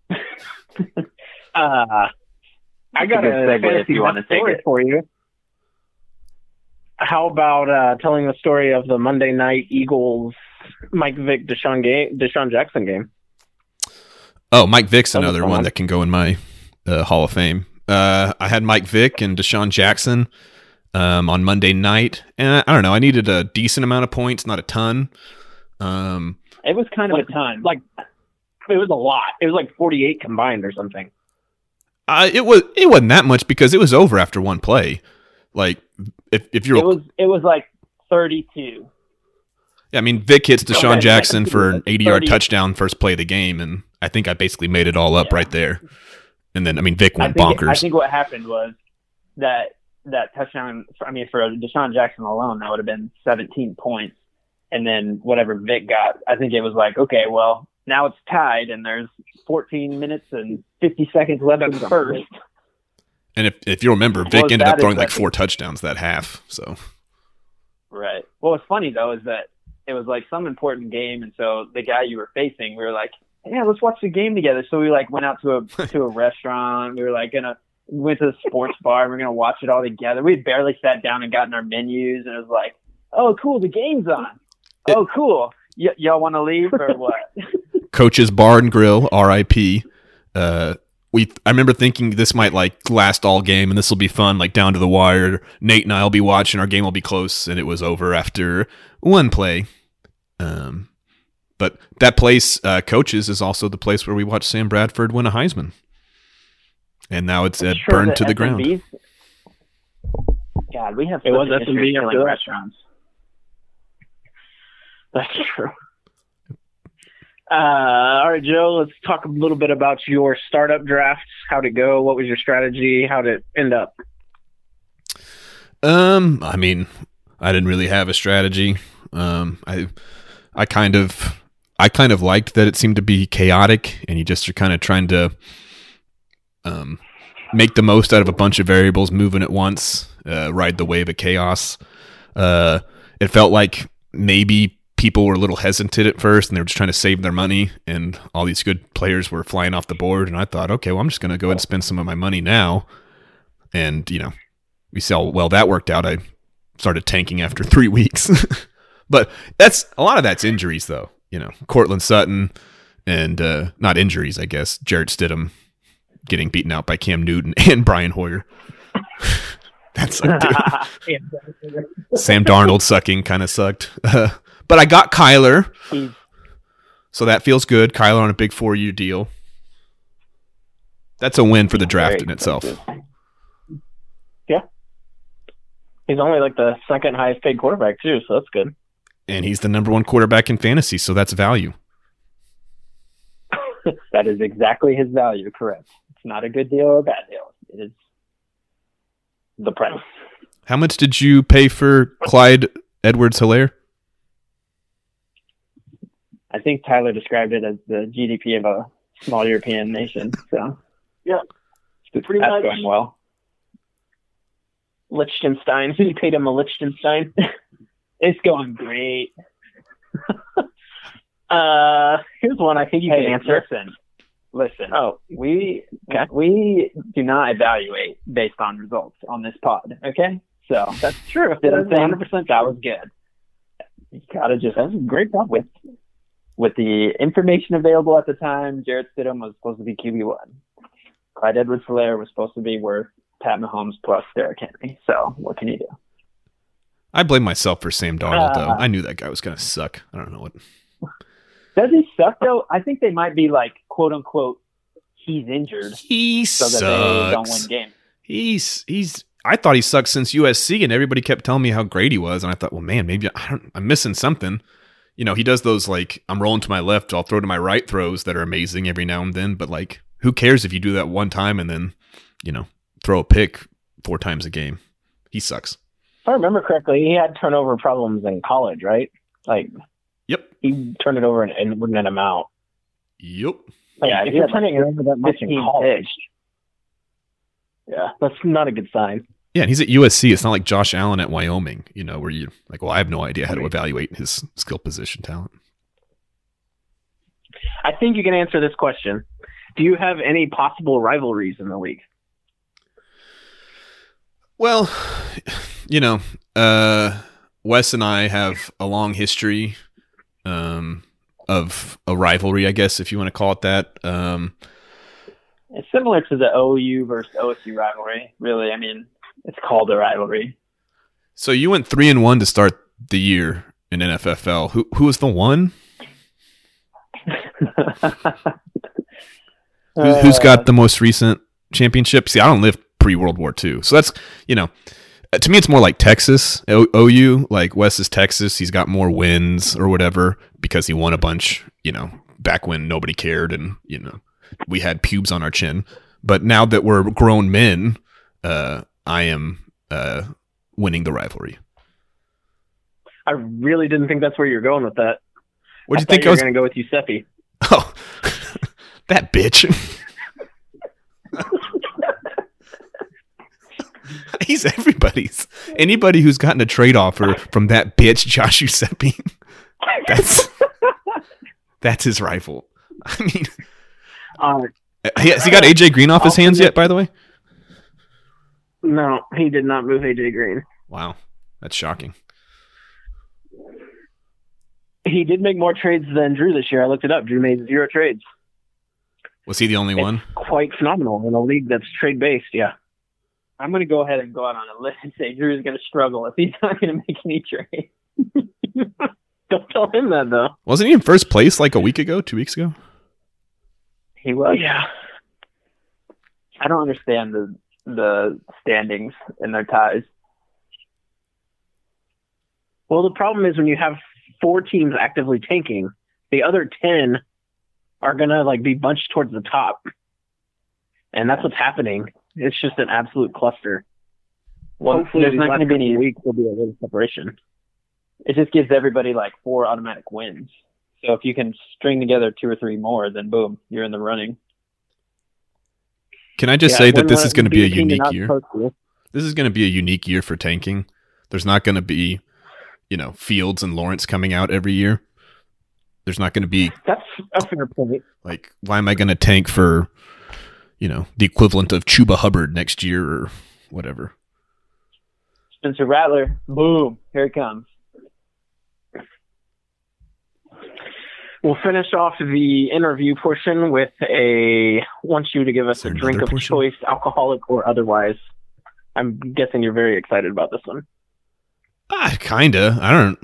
Uh, I got a good a segue if you wanna take story it. for you. How about uh, telling the story of the Monday night Eagles Mike Vick DeSean game DeSean Jackson game? Oh, Mike Vick's another one that can go in my uh, Hall of Fame. Uh, I had Mike Vick and DeSean Jackson um, on Monday night, and I, I don't know. I needed a decent amount of points, not a ton. Um, It was kind of Like- a ton. Like it was a lot. It was like forty eight combined or something. I, it was it wasn't that much because it was over after one play. Like if if you're, it was it was like 32. I mean, Vick hits oh, DeSean Okay. Jackson for an 80 yard touchdown first play of the game, and I think I basically made it all up Yeah. right there. And then I mean, Vick I went think, bonkers. I think what happened was that that touchdown. I mean, for DeSean Jackson alone, that would have been 17 points, and then whatever Vick got. I think it was like, okay, well, now it's tied, and there's 14 minutes and 50 seconds left in the first. and if if you remember, Well, Vick ended up throwing like four touchdowns that half. So Right. Well, what's funny though is that it was like some important game, and so the guy you were facing, we were like, yeah, let's watch the game together. So we like went out to a to a restaurant. We were like gonna we went to the sports bar. and We are gonna watch it all together. We barely sat down and gotten our menus, and it was like, oh, cool, the game's on. Oh, cool. Y- y'all want to leave or what? Coach's Bar and Grill, R.I.P. Uh, we I remember thinking this might like last all game and this will be fun, like down to the wire. Nate and I'll be watching. Our game will be close, and it was over after one play. Um, but that place, uh, coaches, is also the place where we watched Sam Bradford win a Heisman, and now it's uh, Sure, burned to the ground. God, we have It was such an history SMB of after restaurants. That's true. Uh, all right, Joe. Let's talk a little bit about your startup drafts. How'd it go? What was your strategy? How'd it end up? Um, I mean, I didn't really have a strategy. Um, I, I kind of, I kind of liked that it seemed to be chaotic, and you just are kind of trying to, um, make the most out of a bunch of variables moving at once, uh, ride the wave of chaos. Uh, it felt like maybe people were a little hesitant at first and they were just trying to save their money and all these good players were flying off the board and I thought, okay, well I'm just gonna go and spend some of my money now. And, you know, we saw well that worked out. I started tanking after three weeks. but that's a lot of that's injuries though. You know, Courtland Sutton and uh not injuries, I guess. Jarrett Stidham getting beaten out by Cam Newton and Brian Hoyer. That's sucked too. Sam Darnold sucking kind of sucked. Uh, but I got Kyler. So that feels good. Kyler on a big four year deal. That's a win for the draft in itself. Yeah. He's only like the second highest paid quarterback too, so that's good. And he's the number one quarterback in fantasy, so that's value. That is exactly his value, correct. It's not a good deal or a bad deal. It is the price. How much did you pay for Clyde Edwards Helaire? I think Tyler described it as the GDP of a small European nation. So Yeah. It's- Pretty that's much. going well. Liechtenstein. He paid him a Liechtenstein. It's going great. uh, here's one I think you hey, can answer. listen, listen. Oh, we Okay. we do not evaluate based on results on this pod. Okay, so that's true. did I say 100% that was good? You gotta just That's a great job with with the information available at the time. Jarrett Stidham was supposed to be QB one. Clyde Edwards Helaire was supposed to be worth Pat Mahomes plus Derrick Henry. So what can you do? I blame myself for Sam Darnold, though. Uh. I knew that guy was going to suck. I don't know what. Does he suck though? I think they might be like quote unquote he's injured He so that they don't sucks. win games. He's he's. I thought he sucked since USC, and everybody kept telling me how great he was, and I thought, well, man, maybe I don't, I'm missing something. You know, he does those like I'm rolling to my left, I'll throw to my right throws that are amazing every now and then, but like, who cares if you do that one time and then, you know, throw a pick four times a game? He sucks. If I remember correctly, he had turnover problems in college, right? Like Yep. he turned it over and, and wouldn't let him out. Yep. Like, Yeah, if you're turning it over that much in college, picks. yeah, that's not a good sign. Yeah, and he's at USC. It's not like Josh Allen at Wyoming, you know, where you like, well, I have no idea how to evaluate his skill position talent. I think you can answer this question. Do you have any possible rivalries in the league? Well, you know, uh, Wes and I have a long history um, of a rivalry, I guess, if you want to call it that. Um, It's similar to the OU versus OSU rivalry. Really, I mean, it's called a rivalry. so you went three and one to start the year in NFFL. Who who was the one? Who, who's got the most recent championship? See, I don't live pre World War II, so that's you know. Uh, To me, it's more like Texas, O- OU. Like Wes is Texas. He's got more wins or whatever because he won a bunch, you know, back when nobody cared and, you know, we had pubes on our chin. But now that we're grown men, uh, I am uh, winning the rivalry. I really didn't think that's where you're going with that. What do you think you I was? going to go with Giuseppe? Oh, that bitch. He's everybody's. Anybody who's gotten a trade offer from that bitch, Josh Giuseppe, that's that's his rival. I mean, Uh, he- has he got AJ Green off his hands yet? By the way, no, he did not move AJ Green. wow, that's shocking. He did make more trades than Drew this year. I looked it up. Drew made zero trades. Was he the only one? Quite phenomenal in a league that's trade based. Yeah. I'm going to go ahead and go out on a list and say Drew's going to struggle if he's not going to make any trades. Don't tell him that though. Wasn't he in first place like a week ago, two weeks ago? He was. Yeah. I don't understand the the standings and their ties. Well, the problem is when you have four teams actively tanking, the other ten are gonna like be bunched towards the top, and that's what's happening. It's just an absolute cluster. Well, Hopefully, there's not going to be any. weeks there'll be a little separation. It just gives everybody like four automatic wins. So if you can string together two or three more, then boom, you're in the running. Can I just Yeah, say that this is going to be a unique year? to. This is going to be a unique year for tanking. There's not going to be, you know, Fields and Lawrence coming out every year. There's not going to be That's a fair point. like, why am I going to tank for, you know, the equivalent of Chuba Hubbard next year or whatever? Spencer Rattler, boom, here it comes. We'll finish off the interview portion with a want you to give us a drink of portion? choice, alcoholic or otherwise. I'm guessing you're very excited about this one. Ah, kinda. I don't.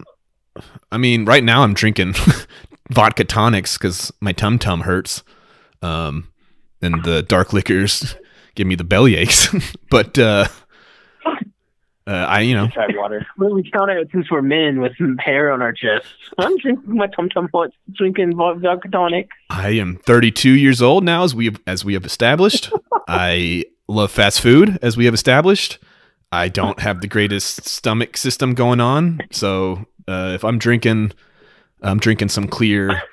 I mean, right now I'm drinking vodka tonics because my tum tum hurts, um, and the dark liquors give me the belly aches. but uh, uh, I, you know, Try water. Well, we count out since we're men with hair on our chests. I'm drinking my tum tum hot, drinking vodka tonic. I am 32 years old now, as we have, as we have established. I love fast food, as we have established. I don't have the greatest stomach system going on, so uh, if I'm drinking, I'm drinking some clear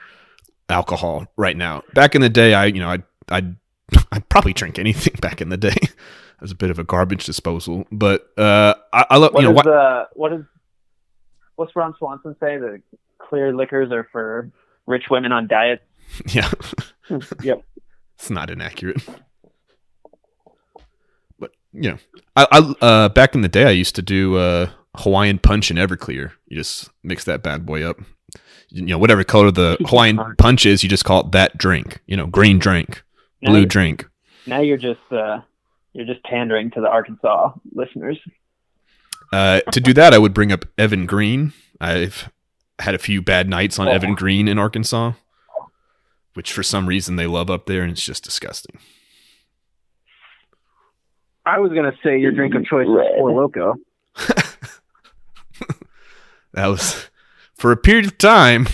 alcohol right now. Back in the day, I you know I I I'd probably drink anything back in the day. It was a bit of a garbage disposal, but uh, I, I love you know is what uh, what is what's Ron Swanson say? The clear liquors are for rich women on diets. yeah. Yep. it's not inaccurate. But you know, I, I uh, back in the day, I used to do uh, Hawaiian Punch and Everclear. You just mix that bad boy up. You know, whatever color the Hawaiian Punch is, you just call it that drink. You know, green drink, Now blue drink. Now you're just uh, you're just pandering to the Arkansas listeners. Uh, to do that, I would bring up Evan Green. I've had a few bad nights on Oh. Evan Green in Arkansas, which for some reason they love up there, and it's just disgusting. I was gonna say your drink of choice is Four Loco. That was for a period of time.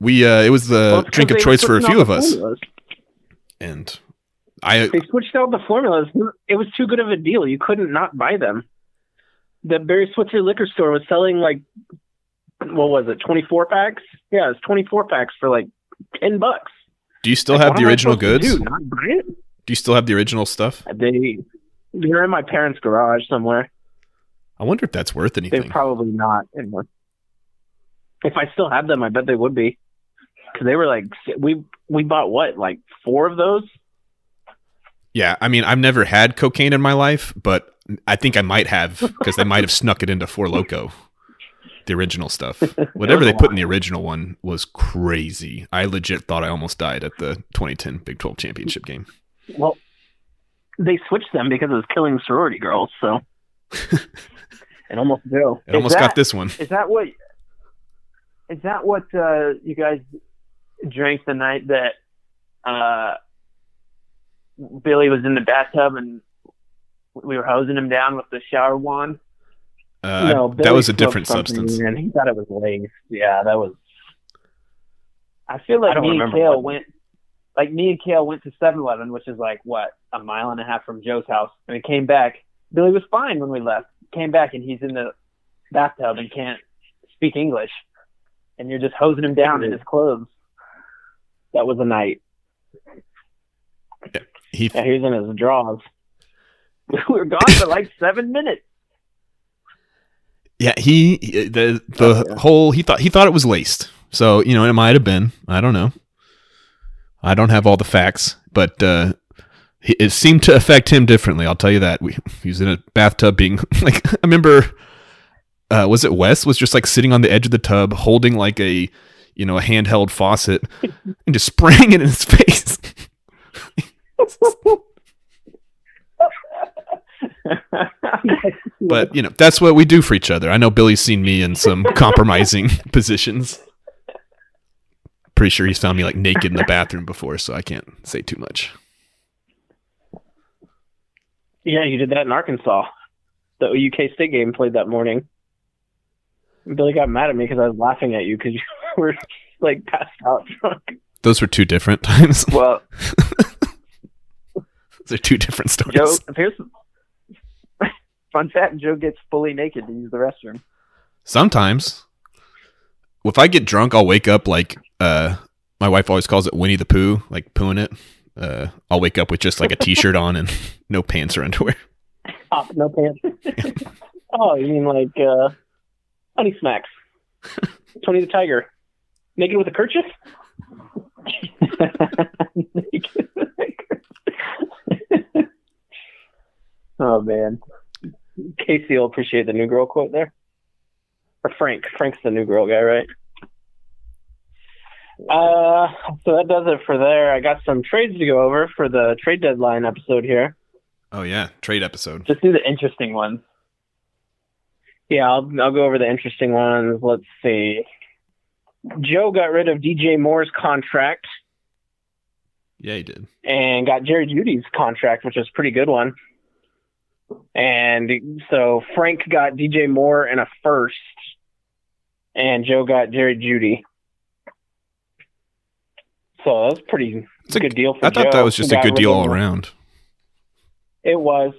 We uh, it was the Well, drink of choice for a few of us, formulas. and I They switched out the formulas. It was too good of a deal. You couldn't not buy them. The Barry Switzer liquor store was selling like, what was it, 24 packs? Yeah, it's 24 packs for like 10 bucks. do you still Like, have the original goods? Do? Not buy it? Do you still have the original stuff? They, they're in my parents' garage somewhere. I wonder if that's worth anything. They're probably not anymore. If I still had them, I bet they would be. Because they were like, we we bought what, like four of those? yeah, I mean, I've never had cocaine in my life, but I think I might have because they might have snuck it into Four Loco, the original stuff. Whatever they put in the original one was crazy. I legit thought I almost died at the 2010 Big 12 championship game. Well, they switched them because it was killing sorority girls. So, and almost Joe. It almost that- got this one. Is that what? Is that what uh, you guys drank the night that uh, Billy was in the bathtub and we were hosing him down with the shower wand? Uh, no, that was a different substance. And he thought it was laced. Yeah, that was. I feel like don't me and Kale what- went, like me and Kale went to 7-Eleven, which is like what a mile and a half from Joe's house, and we came back. Billy was fine when we left. Came back and he's in the bathtub and can't speak English, and you're just hosing him down in his clothes. That was a night. He Yeah, he was in his drawers. we were gone for like seven minutes. Yeah, he he- the the Oh, yeah. whole he thought he thought it was laced. So you know it might have been. I don't know. I don't have all the facts, but uh, it seemed to affect him differently. I'll tell you that. We, he was in a bathtub, being like I remember. Uh, was it Wes was just like sitting on the edge of the tub, holding like a you know a handheld faucet, and just spraying it in his face. But you know that's what we do for each other. I know Billy's seen me in some compromising positions. Pretty sure he's found me like naked in the bathroom before, so I can't say too much. yeah, you did that in Arkansas. The UK State game played that morning. Billy got mad at me because I was laughing at you because you were like passed out drunk. Those were two different times. Well, Those are two different stories. Joe, here's fun fact: Joe gets fully naked to use the restroom. Sometimes, if I get drunk, I'll wake up like uh, my wife always calls it Winnie the Pooh, like pooing it. Uh, I'll wake up with just like a t-shirt on and no pants or underwear. Top, no pants. oh, you mean like uh, Honey Smacks. Tony the Tiger. Naked with a kerchief? oh man. Casey will appreciate the new girl quote there. Or Frank. Frank's the new girl guy, right? Uh, so that does it for there. I got some trades to go over for the trade deadline episode here. Oh yeah, trade episode. Just do the interesting ones. Yeah, I'll I'll go over the interesting ones. Let's see. Joe got rid of DJ Moore's contract Yeah, he did. and got Jerry Jeudy's contract, which was a pretty good one. And so Frank got DJ Moore and a first, and Joe got Jerry Jeudy. So that was pretty It's a- good deal for I thought that was just a good deal all around. It was.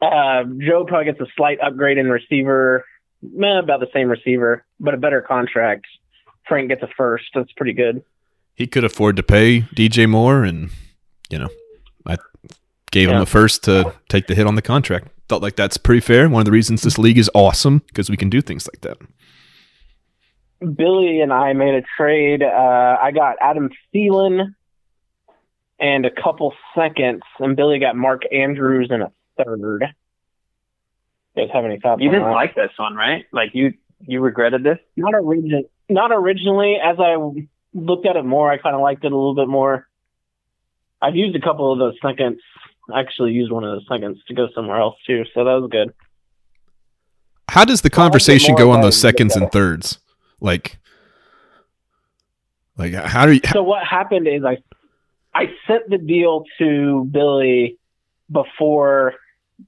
Uh, Joe probably gets a slight upgrade in receiver, meh, about the same receiver, but a better contract. Frank gets a first. That's pretty good. He could afford to pay DJ Moore, and you know, I gave him Yeah. a first to take the hit on the contract. Felt like that's pretty fair. One of the reasons this league is awesome because we can do things like that. Billy and I made a trade. Uh, I got Adam Thielen and a couple seconds, and Billy got Mark Andrews and a third. You guys have any thoughts? You didn't that? like this one, right? Like you you regretted this? not origin not originally. As I looked at it more, I kind of liked it a little bit more. I've used a couple of those seconds. I actually used one of those seconds to go somewhere else too, so that was good. How does the I like it conversation go on those seconds and thirds? Like, like how do you? So what happened is I I sent the deal to Billy before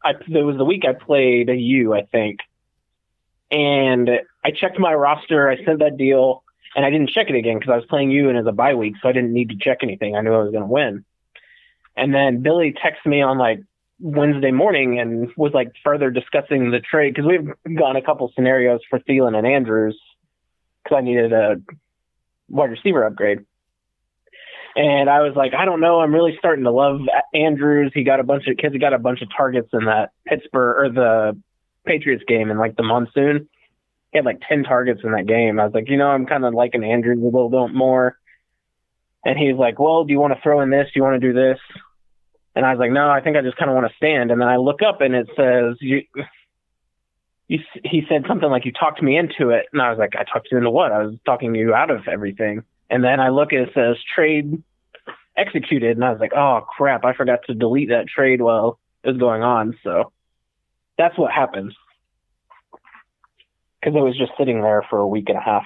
I it was the week I played you, I think. And I checked my roster, I sent that deal, and I didn't check it again because I was playing you and as a bye week, so I didn't need to check anything. I knew I was gonna win. And then Billy texted me on like Wednesday morning and was like further discussing the trade because we've gone a couple scenarios for Thielen and Andrews because I needed a wide receiver upgrade. And I was like, I don't know. I'm really starting to love Andrews. He got a bunch of kids. He got a bunch of targets in that Pittsburgh or the Patriots game in like the monsoon. He had like 10 targets in that game. I was like, you know, I'm kind of liking Andrews a little bit more. And he's like, well, do you want to throw in this? Do you want to do this? And I was like, no, I think I just kind of want to stand. And then I look up and it says, you, you, he said something like, you talked me into it. And I was like, I talked you into what? I was talking you out of everything. And then I look and it says trade executed. And I was like, oh crap, I forgot to delete that trade while it was going on. So that's what happened. Because it was just sitting there for a week and a half.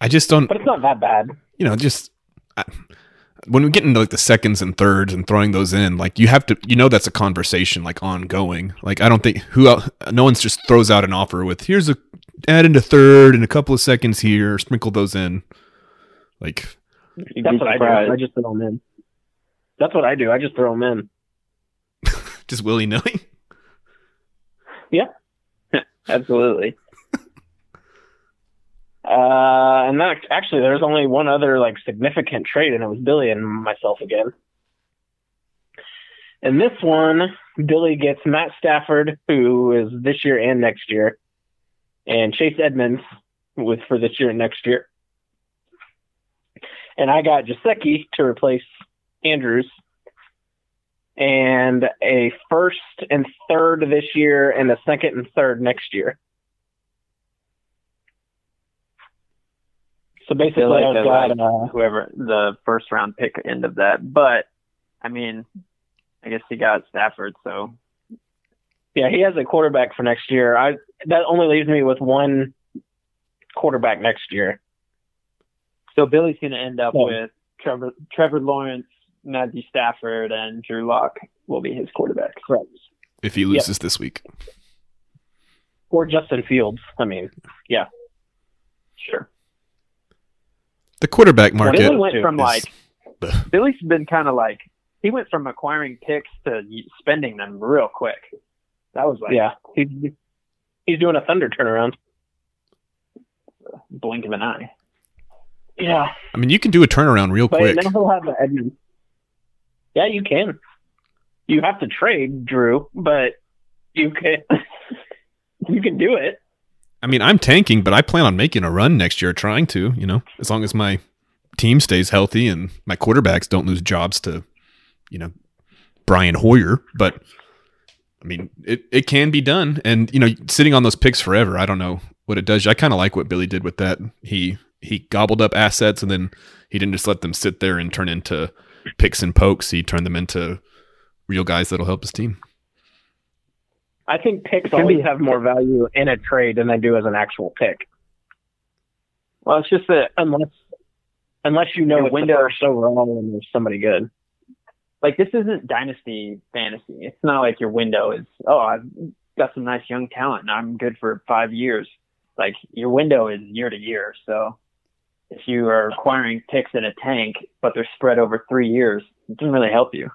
I just don't. But it's not that bad. you know, just I, when we get into like the seconds and thirds and throwing those in, like you have to, you know, that's a conversation like ongoing. Like I don't think who else, no one's just throws out an offer with here's a add into third and a couple of seconds here, sprinkle those in. Like That's what I do. I just throw them in. That's what I do. I just throw them in. Just willy nilly. Yeah, absolutely. Uh, and that actually, there's only one other like significant trade, and it was Billy and myself again. And this one, Billy gets Matt Stafford, who is this year and next year, and Chase Edmonds with for this year and next year. And I got Jaceki to replace Andrews, and a first and third this year, and a second and third next year. So basically, feel like I've got like uh, Whoever the first round pick end of that, but I mean, I guess he got Stafford, so yeah, he has a quarterback for next year. I that only leaves me with one quarterback next year. so Billy's going to end up Yeah. with Trevor Trevor Lawrence, Matthew Stafford, and Drew Lock will be his quarterbacks. Correct. If he loses this week, Or Justin Fields. I mean, yeah. Sure. the quarterback market. Billy went from is, like. Ugh. Billy's been kind of like he went from acquiring picks to spending them real quick. That was like yeah, he's he's doing a thunder turnaround. blink of an eye. Yeah, I mean, you can do a turnaround real but quick. now he'll have Edmonds. Yeah, you can. You have to trade Drew, but you can. You can do it. I mean, I'm tanking, but I plan on making a run next year, trying to, you know, as long as my team stays healthy and my quarterbacks don't lose jobs to, you know, Brian Hoyer. But I mean, it, it can be done. And, you know, sitting on those picks forever, I don't know what it does. I kind of like what Billy did with that. He he gobbled up assets and then he didn't just let them sit there and turn into picks and pokes. He turned them into real guys that'll help his team. I think picks always have more value in a trade than they do as an actual pick. Well, it's just that unless unless you know Your it's window- the first overall and there's somebody good. like this isn't dynasty fantasy. It's not like your window is oh I've got some nice young talent and I'm good for five years. Like your window is year to year. So if you are acquiring picks in a tank but they're spread over three years, it doesn't really help you.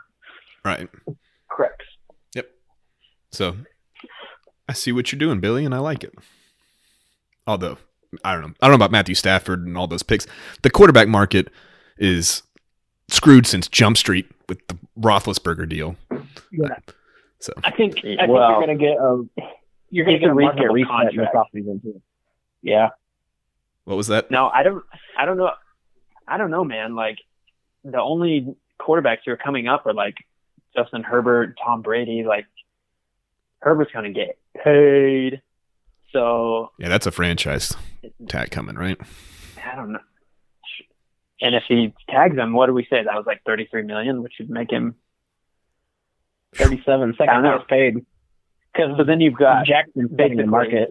Right. Correct. Yep. So I see what you're doing, Billy, and I like it. Although I don't know, I don't know about Matthew Stafford and all those picks. The quarterback market is screwed since Jump Street with the Roethlisberger deal. Yeah. So I think I think Well, you're gonna get a you're gonna get a a market marketable reset in the contract. Yeah. What was that? No, I don't. I don't know. I don't know, man. Like the only quarterbacks who are coming up are like Justin Herbert, Tom Brady. Like Herbert's going to get paid. So Yeah, that's a franchise tag coming, right? I don't know. And if he tags them, what do we say? That was like thirty-three million, which would make him. Thirty seven I second know. highest paid. Because So then you've got Jackson's setting the basically- market.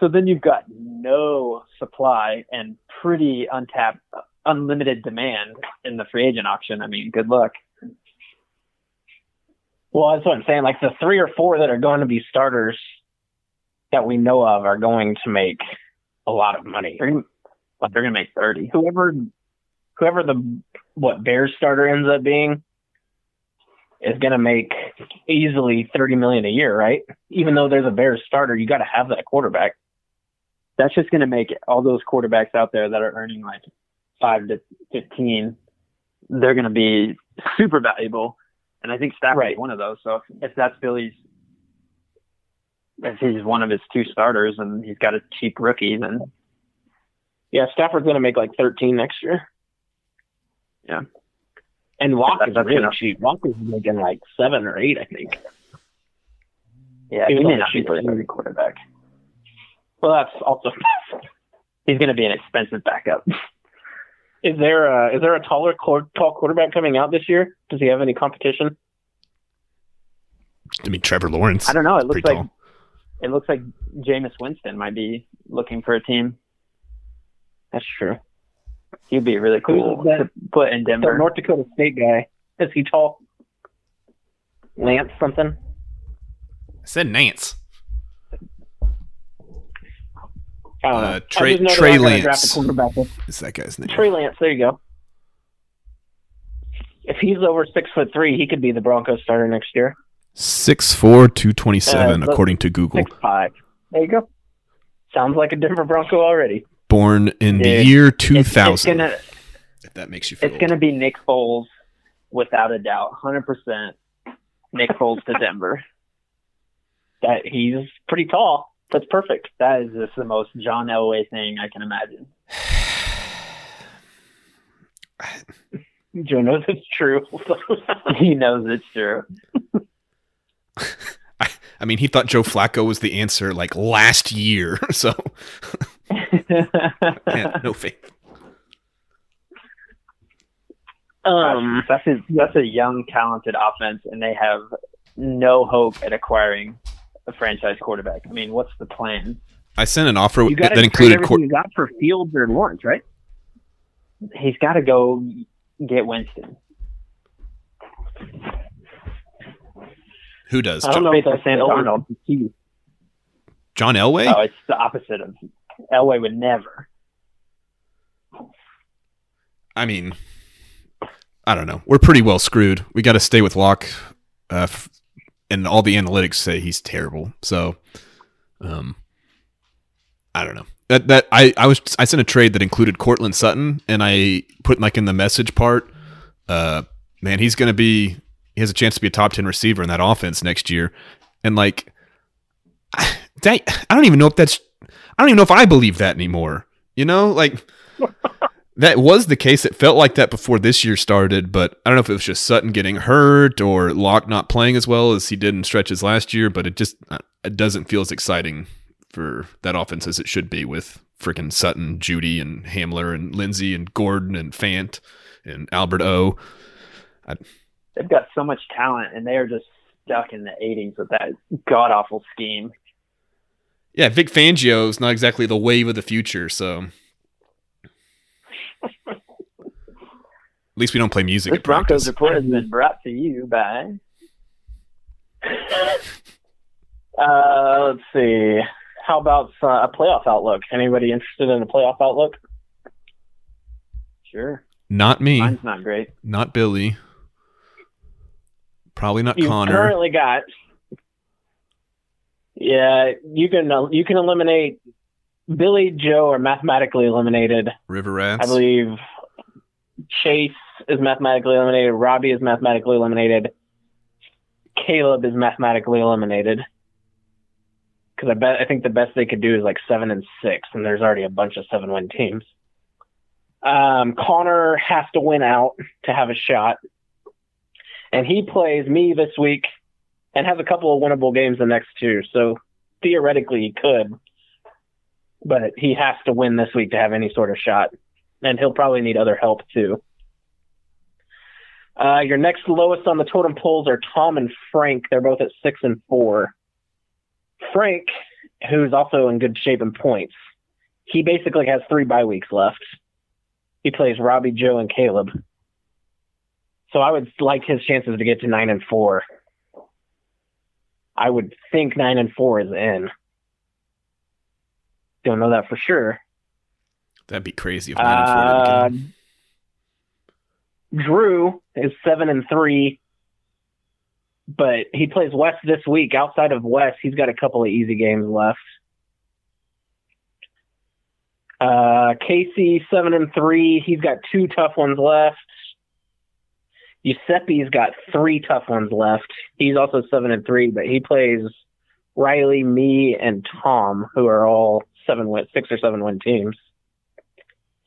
So then you've got no supply and pretty untapped, unlimited demand in the free agent auction. I mean, good luck. Well, that's what I'm saying. Like the three or four that are going to be starters that we know of are going to make a lot of money. They're gonna, but they're gonna make thirty. Whoever, whoever the what Bears starter ends up being is going to make easily thirty million a year, right? Even though they're the Bears starter, you got to have that quarterback. That's just gonna make all those quarterbacks out there that are earning like five to fifteen. They're gonna be super valuable, and I think Stafford's Right. one of those. So if, if that's Billy's, if he's one of his two starters and he's got a cheap rookie, then Yeah, Stafford's going to make like thirteen next year. Yeah. And Lock That's- is that's really enough. cheap. Lock is making like seven or eight, I think. yeah, He he was may not be the cheaper quarterback. Well, that's also. He's gonna be an expensive backup. Is there a, is there a taller tall quarterback coming out this year? Does he have any competition? I mean, Trevor Lawrence. I don't know. It looks like tall. it looks like Jameis Winston might be looking for a team. That's true. He'd be really cool that- to put in Denver. North Dakota State guy. Is he tall? Lance something? I said Nance. I don't know. Uh, Trey- just Trey Lance. draft a quarterback with- Is that guy's name? Trey Lance. There you go. If he's over six foot three, he could be the Broncos starter next year. Six four two twenty seven, Uh, according to Google. Six five. There you go. Sounds like a Denver Bronco already. Born in the Dude, year It's- It's, gonna if that makes you feel it's gonna be Nick Foles without a doubt, hundred percent. Nick Foles to Denver. That he's pretty tall. That's perfect. That is just the most John Elway thing I can imagine. Joe knows it's true. he knows it's true. I, I mean, he thought Joe Flacco was the answer like last year, so yeah, no faith. um, that's a that's a young, talented offense, and they have no hope at acquiring a franchise quarterback. I mean, what's the plan? I sent an offer you that included everything court. you got for Fields or Lawrence, right? He's got to go get Winston. Who does? I don't John, know if Faith that's Sam Darnold. John Elway? Oh, it's the opposite of Elway would never. I mean, I don't know. We're pretty well screwed. We got to stay with Lock, uh, f- and all the analytics say he's terrible. So, um, I don't know. That that I I was I sent a trade that included Courtland Sutton, and I put like in the message part, uh, man, he's gonna be he has a chance to be a top ten receiver in that offense next year, and like. That, I don't even know if that's. I don't even know if I believe that anymore. You know, like that was the case. It felt like that before this year started, but I don't know if it was just Sutton getting hurt or Lock not playing as well as he did in stretches last year. But it just uh, it doesn't feel as exciting for that offense as it should be with freaking Sutton, Jeudy, and Hamler, and Lindsay, and Gordon, and Fant, and Albert O. They've got so much talent, and they are just stuck in the 80s with that god awful scheme. Yeah, Vic Fangio is not exactly the wave of the future, so at least we don't play music. This Broncos report has been brought to you by. Uh, let's see. How about uh, a playoff outlook? Anybody interested in a playoff outlook? Sure. Not me, Mine's not great. not Billy, probably not You've Connor. currently got. Yeah, you can uh, you can eliminate Billy, Joe are mathematically eliminated. River Rats. I believe Chase is mathematically eliminated. Robbie is mathematically eliminated. Caleb is mathematically eliminated. Because I bet I think the best they could do is like seven and six, and there's already a bunch of seven win teams. Um, Connor has to win out to have a shot, and he plays me this week, and has a couple of winnable games the next two. So theoretically, he could, but he has to win this week to have any sort of shot and he'll probably need other help too. Uh, your next lowest on the totem poles are Tom and Frank. They're both at six and four. Frank, who's also in good shape in points, he basically has three bye weeks left. He plays Robbie, Joe, and Caleb. So I would like his chances to get to nine and four. I would think nine and four is in. Don't know that for sure. That'd be crazy if nine and four Uh, in. Drew is seven and three, but he plays West this week. Outside of West, he's got a couple of easy games left. Uh, Casey seven and three. He's got two tough ones left. Giuseppe's got three tough ones left. He's also seven and three, but he plays Riley, me, and Tom, who are all seven win, six or seven win teams.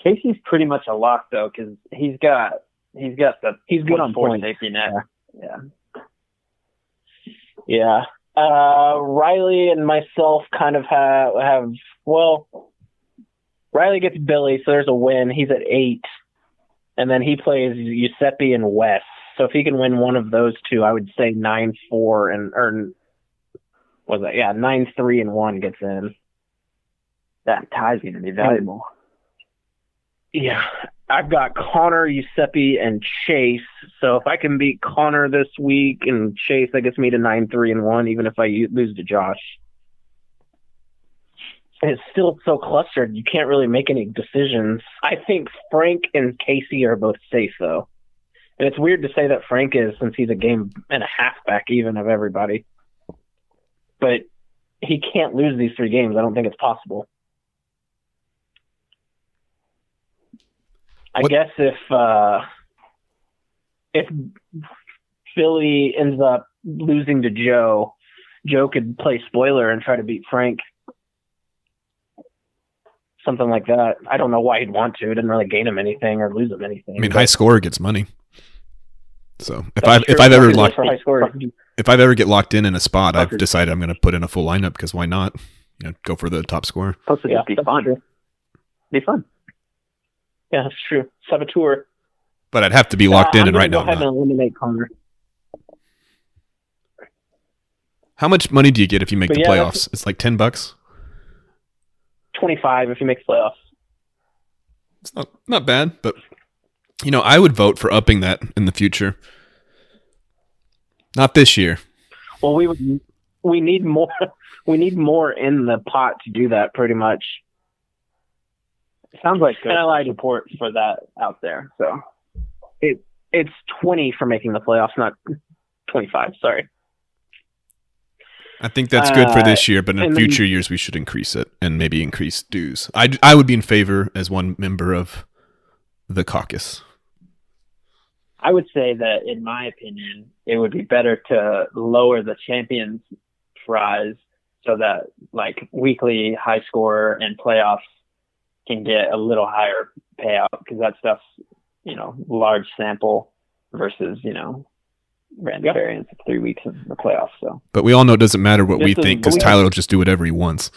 Casey's pretty much a lock though, because he's got he's got the He's good on four points. safety net. Yeah. Yeah. Uh, Riley and myself kind of have, have, well, Riley gets Billy, so there's a win. He's at eight. And then he plays Giuseppe and Wes. So if he can win one of those two, I would say nine, four, and, or, was that? Yeah, nine, three, and one gets in. That tie's going to be valuable. Yeah. I've got Connor, Giuseppe, and Chase. So if I can beat Connor this week and Chase, that gets me to nine, three, and one, even if I lose to Josh. It's still so clustered, you can't really make any decisions. I think Frank and Casey are both safe, though. And it's weird to say that Frank is since he's a game and a half back even of everybody. But he can't lose these three games. I don't think it's possible. I What- guess if uh, if Philly ends up losing to Joe, Joe could play spoiler and try to beat Frank. Something like that. I don't know why he'd want to. It didn't really gain him anything or lose him anything. I mean, but high scorer gets money. So if I if I've ever locked high scorer. if I've ever get locked in in a spot, I've decided I'm going to put in a full lineup because why not? You know, go for the top scorer. Supposed to Yeah, be fun. true. Be fun. Yeah, that's true. Saboteur. But I'd have to be locked Uh, in, I'm and right go now I'm ahead not. and eliminate Connor. How much money do you get if you make But the yeah, playoffs? It's like ten bucks. Twenty-five if he makes playoffs. It's not not bad, but you know, I would vote for upping that in the future. Not this year. Well, we would. We need more. We need more in the pot to do that. Pretty much. Sounds like good And I lied. support for that out there. So it It's twenty for making the playoffs, not twenty-five. Sorry. I think that's good for Uh, this year, but in then- future years we should increase it and maybe increase dues. I I would be in favor as one member of the caucus. I would say that, in my opinion, it would be better to lower the champions prize so that like weekly high score and playoffs can get a little higher payout because that stuff's you know large sample versus you know random Yep. variance of three weeks in the playoffs. So But we all know it doesn't matter what we This is- think because Tyler will just do whatever he wants.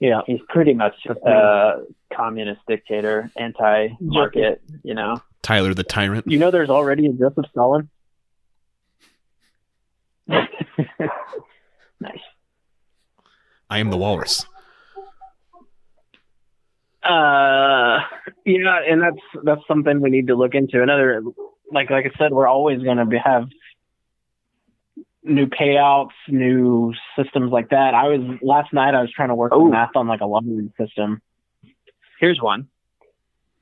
Yeah. he's pretty much a communist dictator, anti-market. You know, Tyler the tyrant. You know, there's already a Joseph Stalin. nice. I am the walrus. Uh, yeah, and that's that's something we need to look into. Another, like like I said, we're always going to be, have new payouts, new systems like that. I was last night. I was trying to work Oh. the math on like a lottery system. Here's one.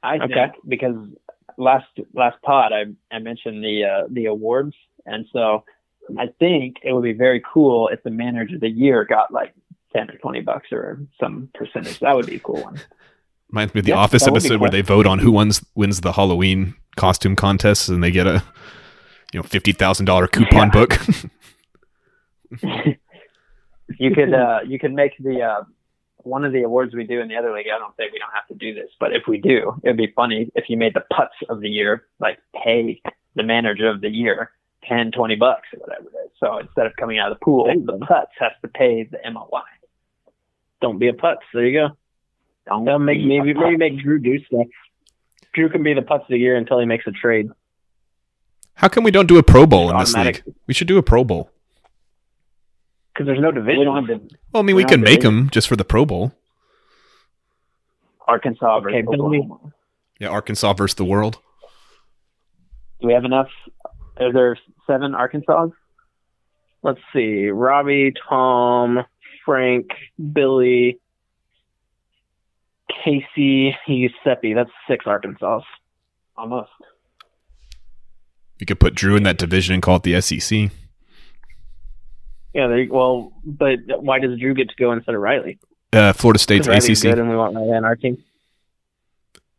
I Okay. think because last last pod I I mentioned the uh, the awards, and so I think it would be very cool if the manager of the year got like ten or twenty bucks or some percentage. That would be a cool one. Reminds me of the Yeah, Office that would be episode where they vote on who wins wins the Halloween costume contests and they get a you know fifty thousand dollar coupon Yeah. book. You could uh, you could make the uh, one of the awards we do in the other league. I don't think we don't have to do this, but if we do, it'd be funny if you made the putts of the year like pay the manager of the year 10, 20 bucks or whatever it is. So instead of coming out of the pool, the putts has to pay the MOY. Don't be a putz. There you go. Don't That'll make maybe maybe make Drew do stuff. Drew can be the putz of the year until he makes a trade. How come we don't do a Pro Bowl in this league? We should do a Pro Bowl. Because there's no division. We don't have the Well, I mean, We're we can make doing them just for the Pro Bowl. Arkansas versus Okay, Billy. Oklahoma. Yeah, Arkansas versus the world. Do we have enough? Are there seven Arkansas? Let's see. Robbie, Tom, Frank, Billy, Casey, Giuseppe. That's six Arkansas. Almost. You could put Drew in that division and call it the SEC. Yeah, there, well, but why does Drew get to go instead of Riley? Uh, Florida State's ACC. good and we want Riley on our team.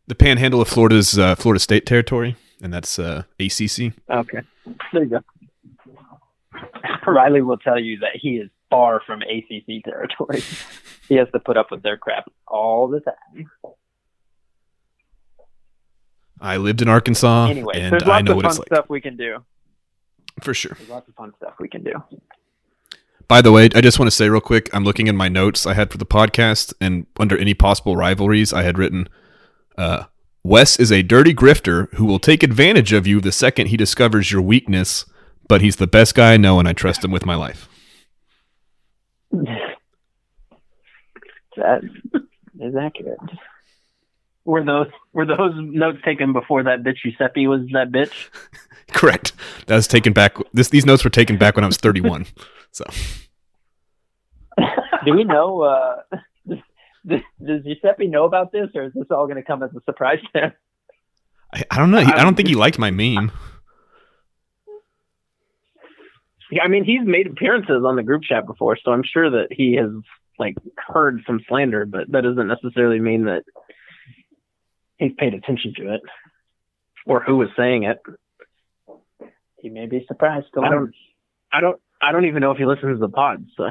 The panhandle of Florida's uh, Florida State territory, and that's uh, ACC. Okay. There you go. Riley will tell you that he is far from ACC territory. he has to put up with their crap all the time. I lived in Arkansas, Anyway, and there's I know of what fun it's like stuff we can do. for sure. There's lots of fun stuff we can do. By the way, I just want to say real quick, I'm looking in my notes I had for the podcast, and under any possible rivalries, I had written, uh, Wes is a dirty grifter who will take advantage of you the second he discovers your weakness, but he's the best guy I know, and I trust him with my life. That is accurate. Were those were those notes taken before that bitch Giuseppe was that bitch? Correct. That was taken back. This these notes were taken back when I was 31. So Do we know? Uh, does, does, does Giuseppe know about this, or is this all going to come as a surprise to him? I, I don't know. He, I don't think he liked my meme. Yeah, I mean, he's made appearances on the group chat before, so I'm sure that he has like heard some slander, but that doesn't necessarily mean that he's paid attention to it or who was saying it. He may be surprised to I don't, I don't, I don't even know if he listens to the pod. So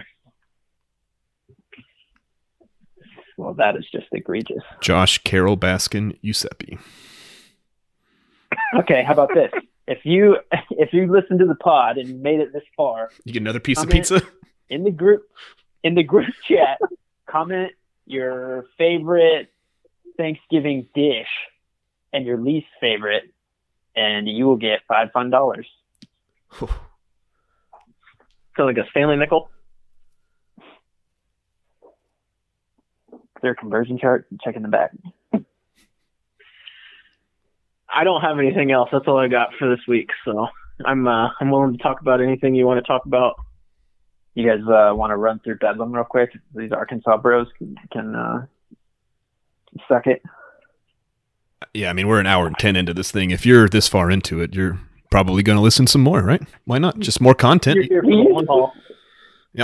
Well, that is just egregious. Josh Carole Baskin Giuseppe. Okay, how about this? If you if you listen to the pod and made it this far You get another piece of pizza? in the group in the group chat, comment your favorite Thanksgiving dish and your least favorite, and you will get five fun dollars. so like a Stanley nickel. Their conversion chart. Check in the back. I don't have anything else. That's all I got for this week. So I'm uh, I'm willing to talk about anything you want to talk about. You guys uh, want to run through Bedlam real quick? These Arkansas bros can, can uh, suck it. Yeah, I mean, we're an hour and 10 into this thing. If you're this far into it, you're probably going to listen some more, right? Why not? Just more content. You're here for the long haul.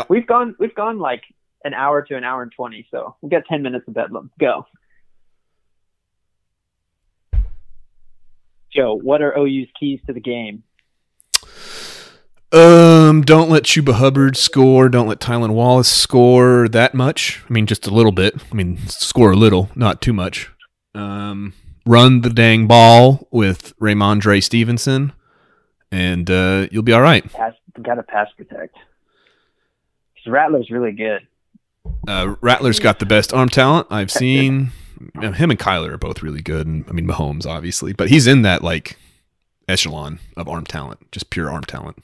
We've gone we've gone like an hour to an hour and twenty, so we've got ten minutes of Bedlam. Go. Joe, what are OU's keys to the game? Um, don't let Chuba Hubbard score. Don't let Tylan Wallace score that much. I mean, just a little bit. I mean, score a little, not too much. Um, run the dang ball with Rhamondre Stevenson, and uh, you'll be all right. Pass, got to pass protect. Rattler's really good. Uh, Rattler's got the best arm talent I've seen. Him and Kyler are both really good, and I mean Mahomes obviously, but he's in that like echelon of arm talent, just pure arm talent.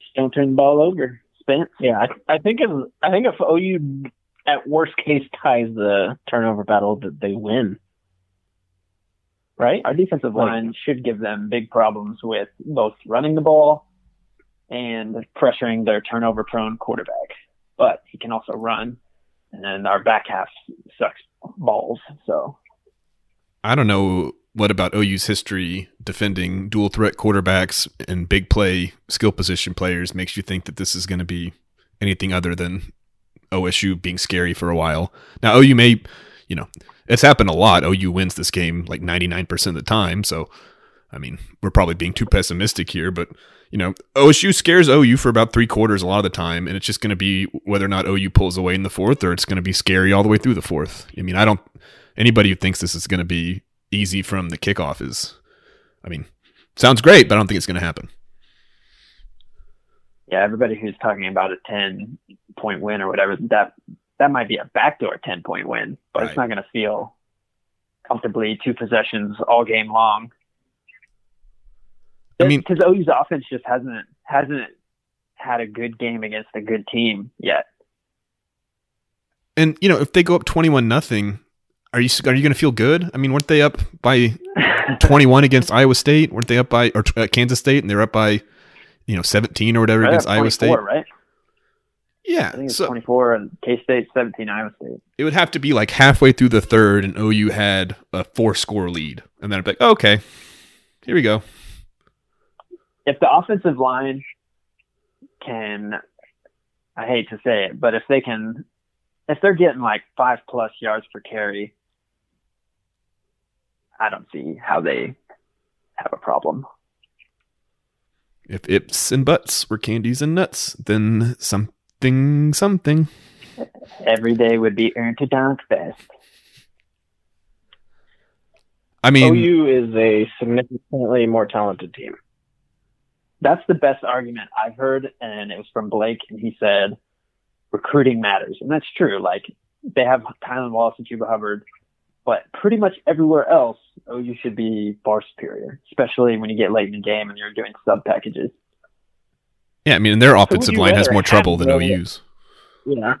Just don't turn the ball over. Spence. Yeah, I, I think if I think if OU at worst case ties the turnover battle, that they win. Right? Our defensive Like- line should give them big problems with both running the ball and pressuring their turnover prone quarterback. But he can also run. And then our back half sucks balls. So I don't know what about OU's history defending dual threat quarterbacks and big play skill position players makes you think that this is going to be anything other than OSU being scary for a while. Now OU may, you know, it's happened a lot. OU wins this game like 99% of the time, so I mean, we're probably being too pessimistic here, but you know, OSU scares OU for about 3 quarters a lot of the time and it's just going to be whether or not OU pulls away in the fourth or it's going to be scary all the way through the fourth. I mean, I don't anybody who thinks this is going to be easy from the kickoff is, I mean, sounds great, but I don't think it's going to happen. yeah, everybody who's talking about a ten point win or whatever, that that might be a backdoor ten point win, but Right. it's not gonna feel comfortably two possessions all game long. I mean- because OU's offense just hasn't hasn't had a good game against a good team yet. And you know, if they go up twenty-one nothing, are you are you going to feel good? I mean, weren't they up by twenty-one against Iowa State? Weren't they up by or uh, Kansas State, and they're up by you know seventeen or whatever Right against Iowa State? right? Yeah, I think it's so 24 and K State 17 Iowa State. it would have to be like halfway through the third, and OU had a four-score lead, and then I'd be like, okay, here we go. If the offensive line can, I hate to say it, but if they can, if they're getting like five plus yards per carry, I don't see how they have a problem. If ips and buts were candies and nuts, then something something. Every day would be earned to dunk fest. I mean, OU is a significantly more talented team. That's the best argument I've heard, and it was from Blake, and he said recruiting matters, and that's true. Like they have Tylan Wallace and Chuba Hubbard, but pretty much everywhere else, OU should be far superior, especially when you get late in the game and you're doing sub packages. yeah, I mean, their offensive line has more trouble than OU's. Yeah.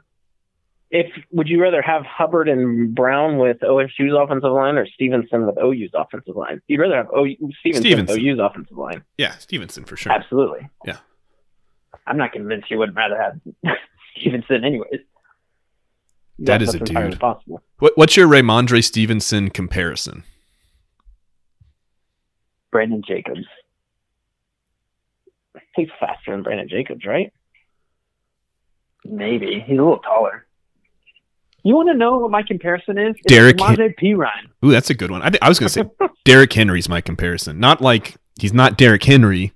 If would you rather have Hubbard and Brown with OSU's offensive line or Stevenson with OU's offensive line? You'd rather have OU, Stevenson, Stevenson. with OU's offensive line. Yeah, Stevenson for sure. Absolutely. Yeah. I'm not convinced you wouldn't rather have Stevenson, anyways. That Yes, is a that's entirely dude. Possible. What, what's your Rhamondre Stevenson comparison? Brandon Jacobs. He's faster than Brandon Jacobs, right? Maybe he's a little taller. You want to know what my comparison is? It's Derek Demonte P. Ryan. Ooh, that's a good one. I, th- I was going to say Derrick Henry's my comparison. Not like he's not Derrick Henry,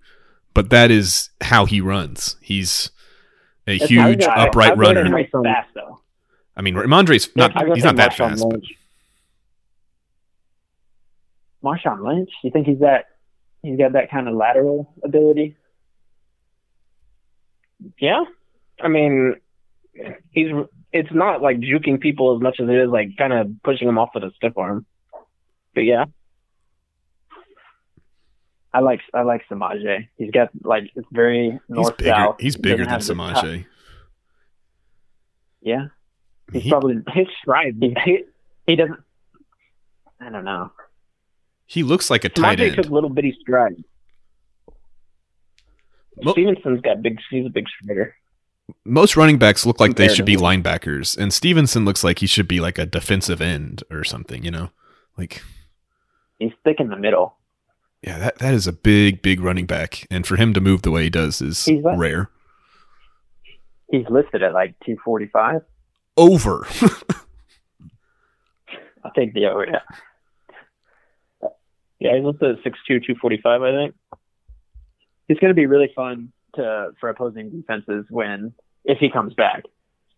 but that is how he runs. He's a That's huge how- upright I'd runner. have- Henry's fast though. I mean, Rhamondre's not. I'd He's not that have Marshawn fast. But Lynch. Marshawn Lynch. You think he's that? He's got that kind of lateral ability. Yeah, I mean, he's. It's not like juking people as much as it is like kind of pushing them off with a stiff arm. But yeah, I like I like Samaje. He's got like it's very he's north bigger. south. He's bigger than have Samaje. Yeah, he's He, probably his stride. he, he he doesn't. I don't know. he looks like a tight Samaje took end. little bitty stride. Mo- Stevenson's got big. He's a big strider. Most running backs look like they should be linebackers, and Stevenson looks like he should be like a defensive end or something. You know, like He's thick in the middle. yeah, that that is a big, big running back, and for him to move the way he does is He's rare. He's listed at like 245. Over. I'll take the over. Yeah. Yeah, he's listed at six two, two forty five. I think. he's going to be really fun to for opposing defenses when if he comes back.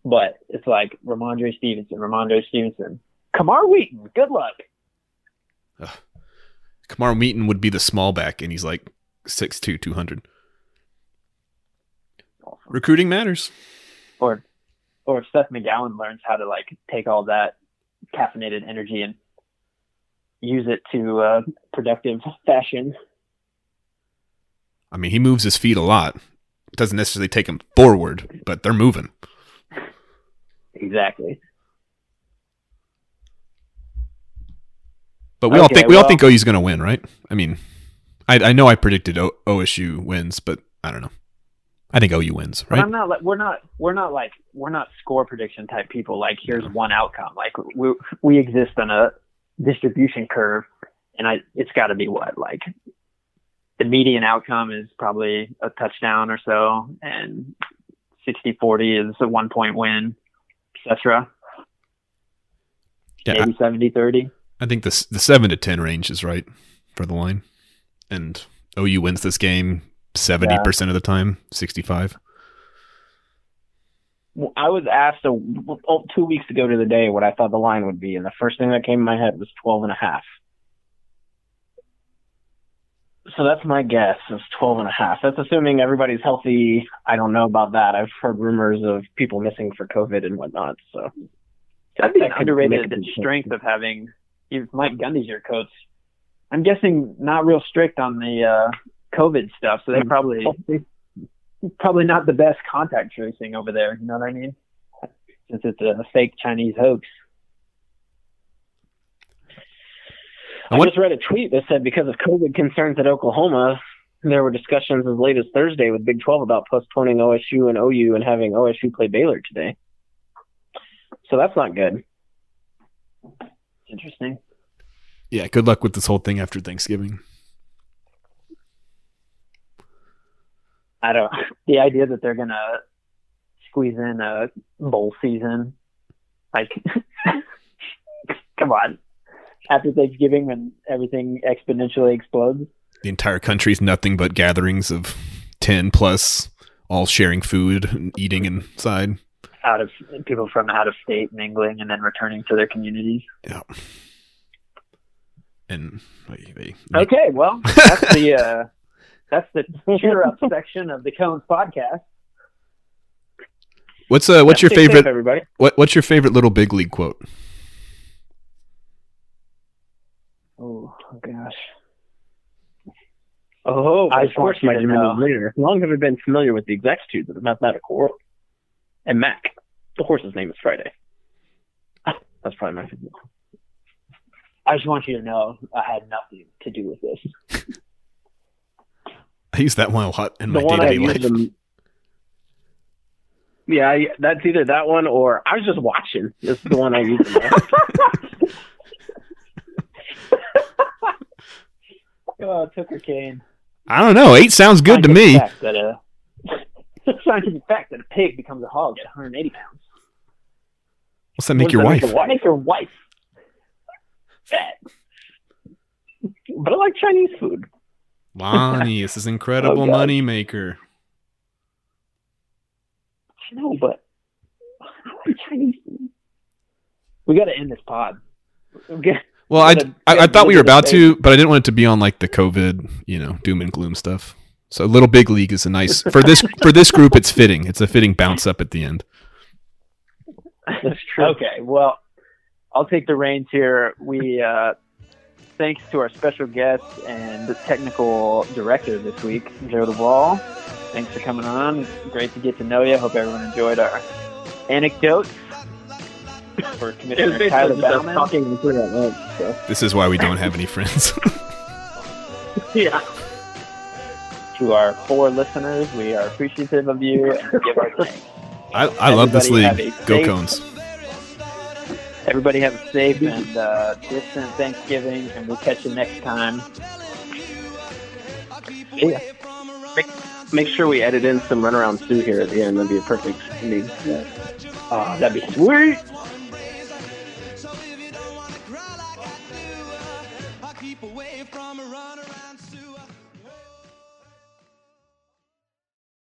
But it's like Rhamondre Stevenson, Rhamondre Stevenson, Kamar Wheaton. Good luck. Kamar Wheaton would be the small back, and he's like 6'2", 200. Recruiting matters. Or or if Seth McGowan learns how to like take all that caffeinated energy and use it to uh, productive fashion. I mean, he moves his feet a lot. Doesn't necessarily take them forward, but they're moving. Exactly. But we all think we all think OU's going to win, right? I mean, I I know I predicted o- OSU wins, but I don't know. I think OU wins, But right? I'm not like we're not we're not like we're not score prediction type people. Like here's one outcome. Like we we exist on a distribution curve, and I it's got to be what like the median outcome is probably a touchdown or so, and 60-40 is a one point win, etc. Yeah, Maybe 70-30. I think the the seven to ten range is right for the line, and OU wins this game seventy percent of the time, sixty five. Well, I was asked a, oh, two weeks ago to the day what I thought the line would be, and the first thing that came in my head was 12 and a half. So that's my guess is 12 and a half. That's assuming everybody's healthy. I don't know about that. I've heard rumors of people missing for COVID and whatnot. So That'd be That underrated strength of having Mike Gundy's your coach. I'm guessing not real strict on the uh, COVID stuff, so they probably probably not the best contact tracing over there. You know what I mean? Since it's a fake Chinese hoax. I just read a tweet that said because of COVID concerns at Oklahoma, there were discussions as late as Thursday with Big 12 about postponing OSU and OU and having OSU play Baylor today. So that's not good. Interesting. Yeah, good luck with this whole thing after Thanksgiving. I don't. The idea that they're gonna squeeze in a bowl season, like, come on. After Thanksgiving, when everything exponentially explodes. The entire country's nothing but gatherings of ten plus, all sharing food and eating inside. out of people from out of state mingling and then returning to their communities. Yeah. And they, they Okay, well, that's the uh, that's the cheer up section of the Cones podcast. what's uh what's your Stay safe, favorite everybody? what what's your favorite little big league quote? Oh gosh, Oh, I of just want course, you my to Jiminy know. leader. As long as I've been familiar with the exactitudes of the mathematical world. And Mac, the horse's name is Friday. That's probably my favorite. I just want you to know I had nothing to do with this. I use that one a lot in my the day to day life. them. Yeah, that's either that one or I was just watching. This is the one I use. most. Oh, uh, Tucker Kane. I don't know. Eight sounds good to me. fact That a, scientific fact that a pig becomes a hog at 180 pounds. What's that make What your does that wife? make Make your wife fat. but I like Chinese food. Lonnie, this is oh, incredible Oh, money maker. I know, but I like Chinese food. We got to end this pod. Okay. Well, I, I, I thought we were about to, but I didn't want it to be on like the COVID, you know, doom and gloom stuff. So little big league is a nice for this for this group. It's fitting. It's a fitting bounce up at the end. That's true. Okay, well, I'll take the reins here. We, uh, thanks to our special guest and the technical director this week, Joe Duvall. Thanks for coming on. Great to get to know you. Hope everyone enjoyed our anecdotes for It was Commissioner Tyler just Bauman. talking and putting at lunch. So This is why we don't have any friends. yeah. To our four listeners, we are appreciative of you and give our thanks. I, I love this league. have Go safe- Cones. Everybody have a safe and uh, distant Thanksgiving, and we'll catch you next time. See ya. Make sure we edit in some runaround Sue here at the end. That'd be a perfect lead. Uh, that'd be sweet.